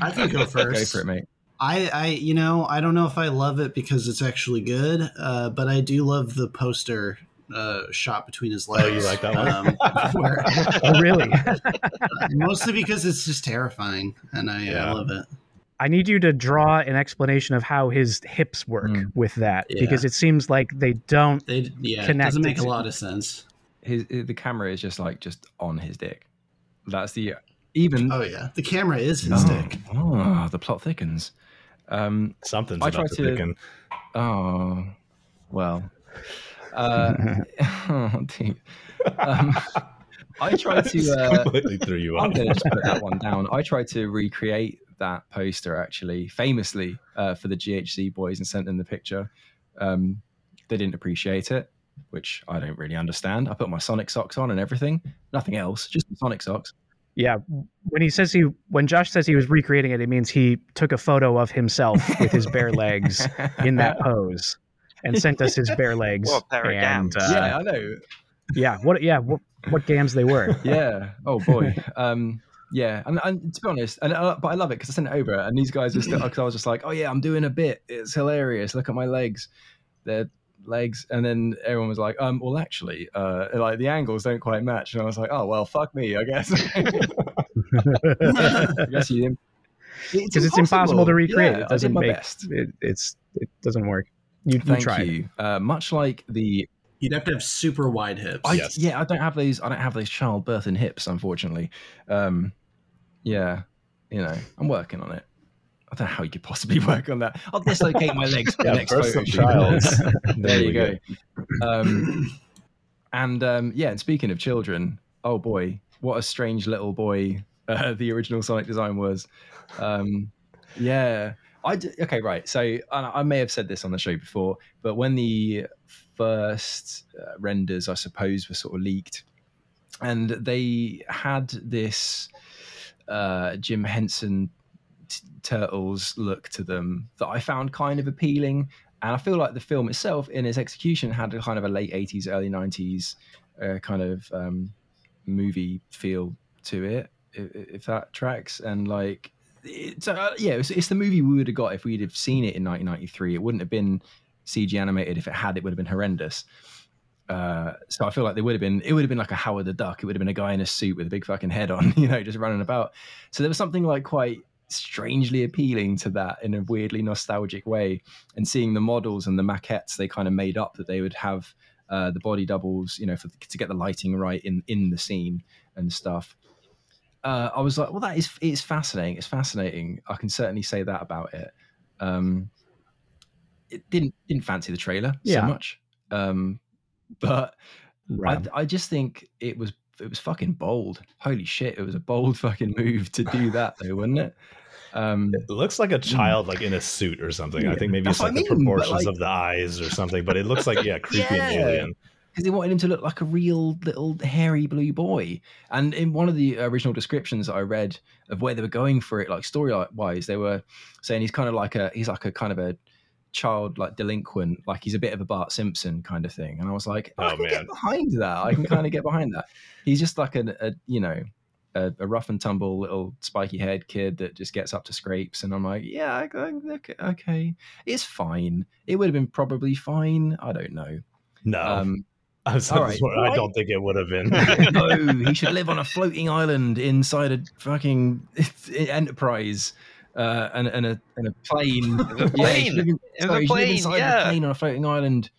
I can go first. Go for it, mate. I, I, you know, I don't know if I love it because it's actually good, uh, but I do love the poster uh, shot between his legs. Oh, you like that one? Um, where- Oh, really? mostly because it's just terrifying, and I, Yeah. I love it. I need you to draw an explanation of how his hips work Mm. with that Yeah. because it seems like they don't. They, yeah, it doesn't make a lot of sense. His, the camera is just like just on his dick. That's the even. Oh yeah, the camera is his oh, dick. oh, the plot thickens. Um, Something's I about tried to to- thicken. oh, well. Uh, oh, dude. Um, I tried to. Uh, completely threw you I'm off. going to just put that one down. I tried to recreate that poster actually, famously uh, for the GHZ boys and sent them the picture. Um, they didn't appreciate it, which I don't really understand. I put my Sonic socks on and everything, nothing else, just Sonic socks. Yeah, when he says he, when Josh says he was recreating it, it means he took a photo of himself with his bare legs in that pose and sent us his bare legs. What a pair of and, gams. uh, yeah, I know. yeah, what, yeah, what, what gams they were. Yeah. Oh boy. Um, yeah, and, and to be honest, and uh, but I love it because I sent it over, and these guys are still. Because I was just like, oh yeah, I'm doing a bit. It's hilarious. Look at my legs. They're legs, and then everyone was like, um, well, actually, uh, like the angles don't quite match, and I was like, oh well, fuck me, I guess. I guess you didn't. Because it's impossible to recreate. Yeah, it I doesn't did my make best. it. It's it doesn't work. You, you Thank tried. you. Uh, much like the You'd have to have super wide hips. I, Yes. yeah, I don't have those. I don't have those childbirth and hips, unfortunately. Um, yeah, you know, I'm working on it. I don't know how you could possibly work on that. I'll dislocate my legs for the next photo shoot. there you go. Um, and um, yeah, and speaking of children, oh boy, what a strange little boy uh, the original Sonic design was. Um, yeah, I d- okay, right. So I may have said this on the show before, but when the first uh, renders, I suppose, were sort of leaked, and they had this uh, Jim Henson t- turtles look to them that I found kind of appealing. And I feel like the film itself, in its execution, had a kind of a late '80s, early '90s uh, kind of um, movie feel to it, if, if that tracks. And like, it's, uh, yeah, it's, it's the movie we would have got if we'd have seen it in 1993. It wouldn't have been CG animated. If it had, it would have been horrendous. Uh, so I feel like they would have been. It would have been like a Howard the Duck. It would have been a guy in a suit with a big fucking head on, you know, just running about. So there was something like quite strangely appealing to that in a weirdly nostalgic way. And seeing the models and the maquettes they kind of made up that they would have uh, the body doubles, you know, for, to get the lighting right in in the scene and stuff. Uh, I was like, well, that is it's fascinating. It's fascinating. I can certainly say that about it. Um, it didn't didn't fancy the trailer Yeah. so much, um, but. I, I just think it was it was fucking bold. Holy shit, it was a bold fucking move to do that though, wasn't it? Um, It looks like a child like in a suit or something. I think maybe it's like I the mean, but, proportions like- of the eyes or something, but it looks like yeah, creepy and Yeah. alien. because they wanted him to look like a real little hairy blue boy. And in one of the original descriptions that I read of where they were going for it, like story wise, they were saying he's kind of like a he's like a kind of a child like delinquent, like he's a bit of a Bart Simpson kind of thing. And I was like, I Oh, can man. get behind that. I can kind of get behind that. He's just like a, a you know. A, a rough and tumble little spiky haired kid that just gets up to scrapes, and I'm like, yeah, I- I- okay, okay, it's fine. It would have been probably fine. I don't know. No, Um, all right. I don't think it would have been. no, he should live on a floating island inside a fucking enterprise. Uh, and, and a and a plane. a Yeah, he should plane. live in- In sorry, a he should plane, inside yeah. the plane on a floating island,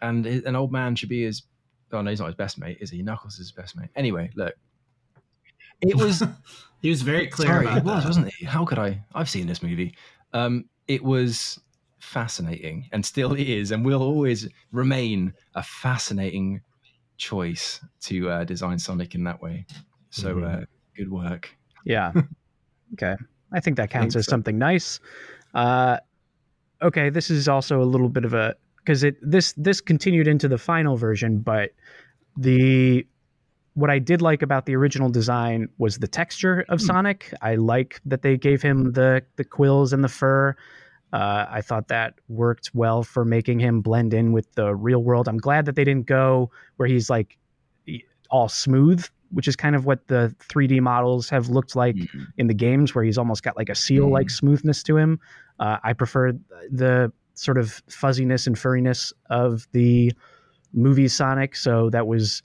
and hi- an old man should be his. Oh no, he's not his best mate, is he? Knuckles is his best mate. Anyway, look, it was He was very clear Sorry, about it was, that. wasn't he? How could I? I've seen this movie. Um, it was fascinating, and still is, and will always remain a fascinating choice to uh, design Sonic in that way. So, Mhm. uh, good work. Yeah. okay. I think that counts think as so. something nice. Uh, okay, this is also a little bit of a because it this this continued into the final version, but the what I did like about the original design was the texture of Sonic. I like that they gave him the the quills and the fur. Uh, I thought that worked well for making him blend in with the real world. I'm glad that they didn't go where he's like all smooth, which is kind of what the 3D models have looked like Mm-hmm. in the games, where he's almost got like a seal like smoothness to him. Uh, I prefer the sort of fuzziness and furriness of the movie Sonic. So that was,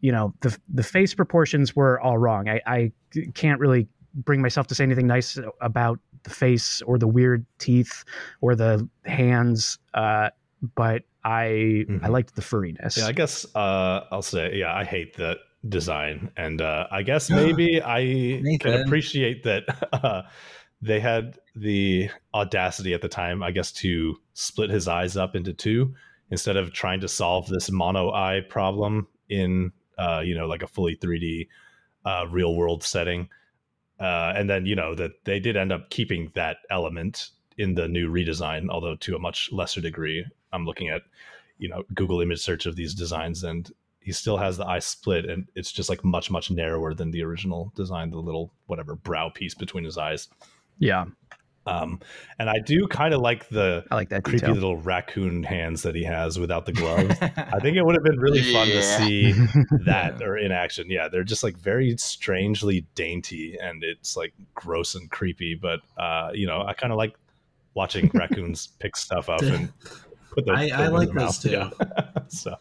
you know, the the face proportions were all wrong. I, I can't really bring myself to say anything nice about the face or the weird teeth or the hands. Uh, but I I Mhm. liked the furriness. Yeah, I guess uh, I'll say, yeah, I hate that design, and uh, I guess maybe I can appreciate that uh, they had the audacity at the time, I guess, to split his eyes up into two instead of trying to solve this mono eye problem in, uh, you know, like a fully 3D uh, real world setting. Uh, and then, you know, that they did end up keeping that element in the new redesign, although to a much lesser degree. I'm looking at, you know, Google image search of these designs, and he still has the eye split, and it's just like much, much narrower than the original design, the little whatever brow piece between his eyes. yeah, Um, and I do kind of like the I like that creepy detail. little raccoon hands that he has without the gloves. I think it would have been really fun to see that or in action. Yeah, they're just like very strangely dainty and it's like gross and creepy. But uh, you know, I kind of like watching raccoons pick stuff up and put their. I- I in like their those mouth. Yeah. so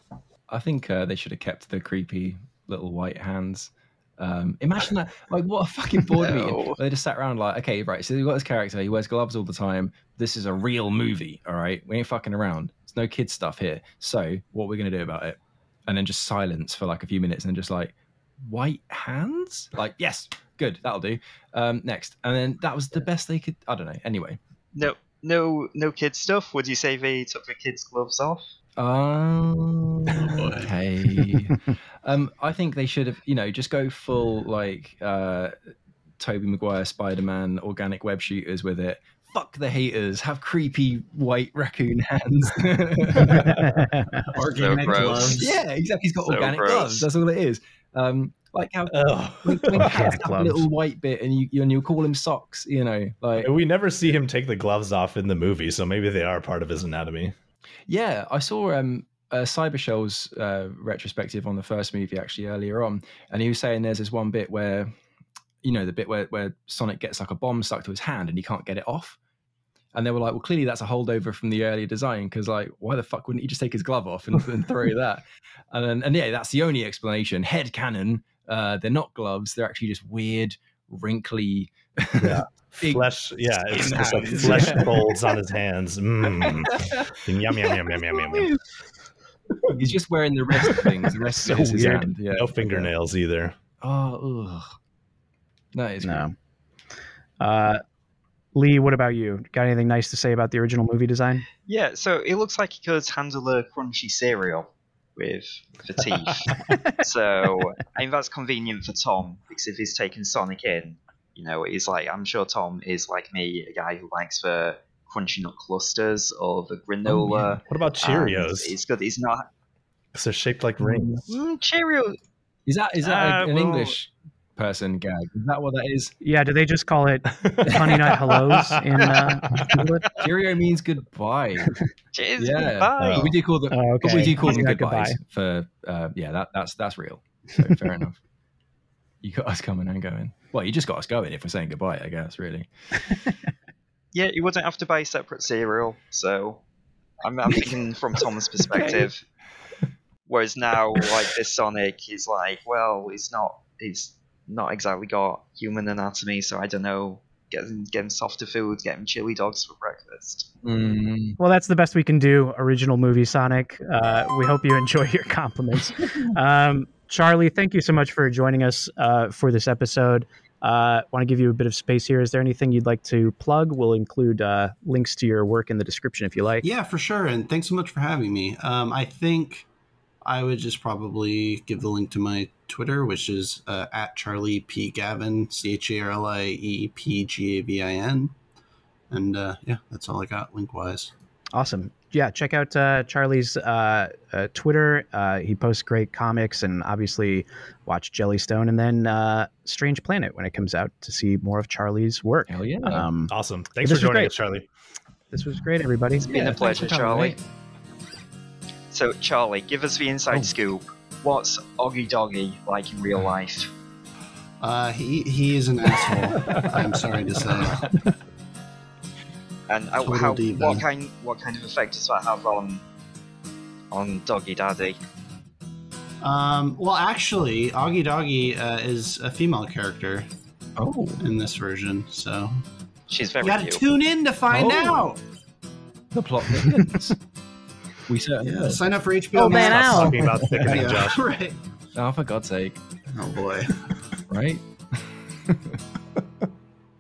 I think uh, they should have kept the creepy little white hands. Um, imagine that! Like, what a fucking board No. meeting. They just sat around like, okay, right. So you've got this character. He wears gloves all the time. This is a real movie. All right, we ain't fucking around. There's no kid stuff here. So what we're gonna do about it? And then just silence for like a few minutes, and just like white hands. Like, yes, good, that'll do. Um, next, and then that was the best they could. I don't know. Anyway, No, no, no kid stuff. Would you say they took the kids' gloves off? Um, okay. um, I think they should have, you know, just go full like uh, Tobey Maguire Spider Man organic web shooters with it. Fuck the haters. Have creepy white raccoon hands. Organic gross. gloves. yeah, exactly. He's got So organic gross. gloves. That's all it is. Um, like how Ugh. when, when cats have a little white bit and you, you and you call him socks. You know, like we never see him take the gloves off in the movie, so maybe they are part of his anatomy. Yeah, I saw um, uh, Cyber Cybershell's uh, retrospective on the first movie actually earlier on, and he was saying there's this one bit where, you know, the bit where, where Sonic gets like a bomb stuck to his hand and he can't get it off. And they were like, well, clearly that's a holdover from the earlier design because, like, why the fuck wouldn't he just take his glove off and, and throw that? And then, and yeah, that's the only explanation. Head canon. Uh, they're not gloves. They're actually just weird, wrinkly. Yeah. Big Flesh, yeah, it's skin just like flesh folds on his hands. Mm. yum, yum, yum, yum, yum, yum, yum. He's just wearing the rest of things. The rest So of his weird. hand. Yeah. No fingernails either. Oh, ugh. That is no. Uh, Lee, what about you? Got anything nice to say about the original movie design? Yeah, so it looks like he could handle a crunchy cereal with the teeth. so I think that's convenient for Tom because if he's taking Sonic in, you know, he's like I'm sure Tom is like me, a guy who likes the crunchy nut clusters or the granola. What about Cheerios? It's good. He's not Because they're shaped like rings. mm, Cheerio. Is that is that a- Uh, an well- English person gag? Is that what that is? Yeah, do they just call it Honey Nut Hellos in uh, England? Cheerio means goodbye. Cheers. Yeah. Goodbye. But we do call them. Oh, But we do call Honey them Nut goodbyes for. Uh, yeah, that that's that's real. So fair enough. You got us coming and going. Well, you just got us going if we're saying goodbye, I guess. Really. Yeah, you wouldn't have to buy separate cereal, so I'm, I'm thinking from Tom's perspective. Whereas now, like this Sonic, he's like, well, he's not, he's not exactly got human anatomy, so I don't know. Get him, get him softer foods, get him chili dogs for breakfast. Mm, Well, that's the best we can do. Original movie Sonic. Uh, we hope you enjoy your compliments. Um, Charlie, thank you so much for joining us uh, for this episode. Uh, Want to give you a bit of space here. Is there anything you'd like to plug? We'll include uh, links to your work in the description if you like. Yeah, for sure. And thanks so much for having me. Um, I think I would just probably give the link to my Twitter, which is uh, at Charlie P Gavin, C H A R L I E P G A V I N. And uh, yeah, that's all I got link wise. Awesome. Yeah, check out uh, Charlie's uh, uh, Twitter. Uh, he posts great comics, and obviously watch Jellystone, and then uh, Strange Planet when it comes out to see more of Charlie's work. Hell yeah. Um, Awesome. Thanks for joining us, Charlie. this was great, everybody. It's been Yeah, a pleasure, Charlie. mate. So, Charlie, give us the inside Oh. scoop. What's Augie Doggie like in real life? Uh, he he is an asshole. I'm sorry to say. And how, Total how, what kind what kind of effect does that have on on Doggie Daddy? Um, well, actually, Augie Doggie uh, is a female character Oh, in this version, so She's very. you got to cute. tune in to find Oh. out. the plot thickens. we certainly Yeah, will. sign up for HBO. Oh, man, Max. Ow. Talking about thickening, Yeah, Josh. right. Oh, for God's sake. Oh boy. Right?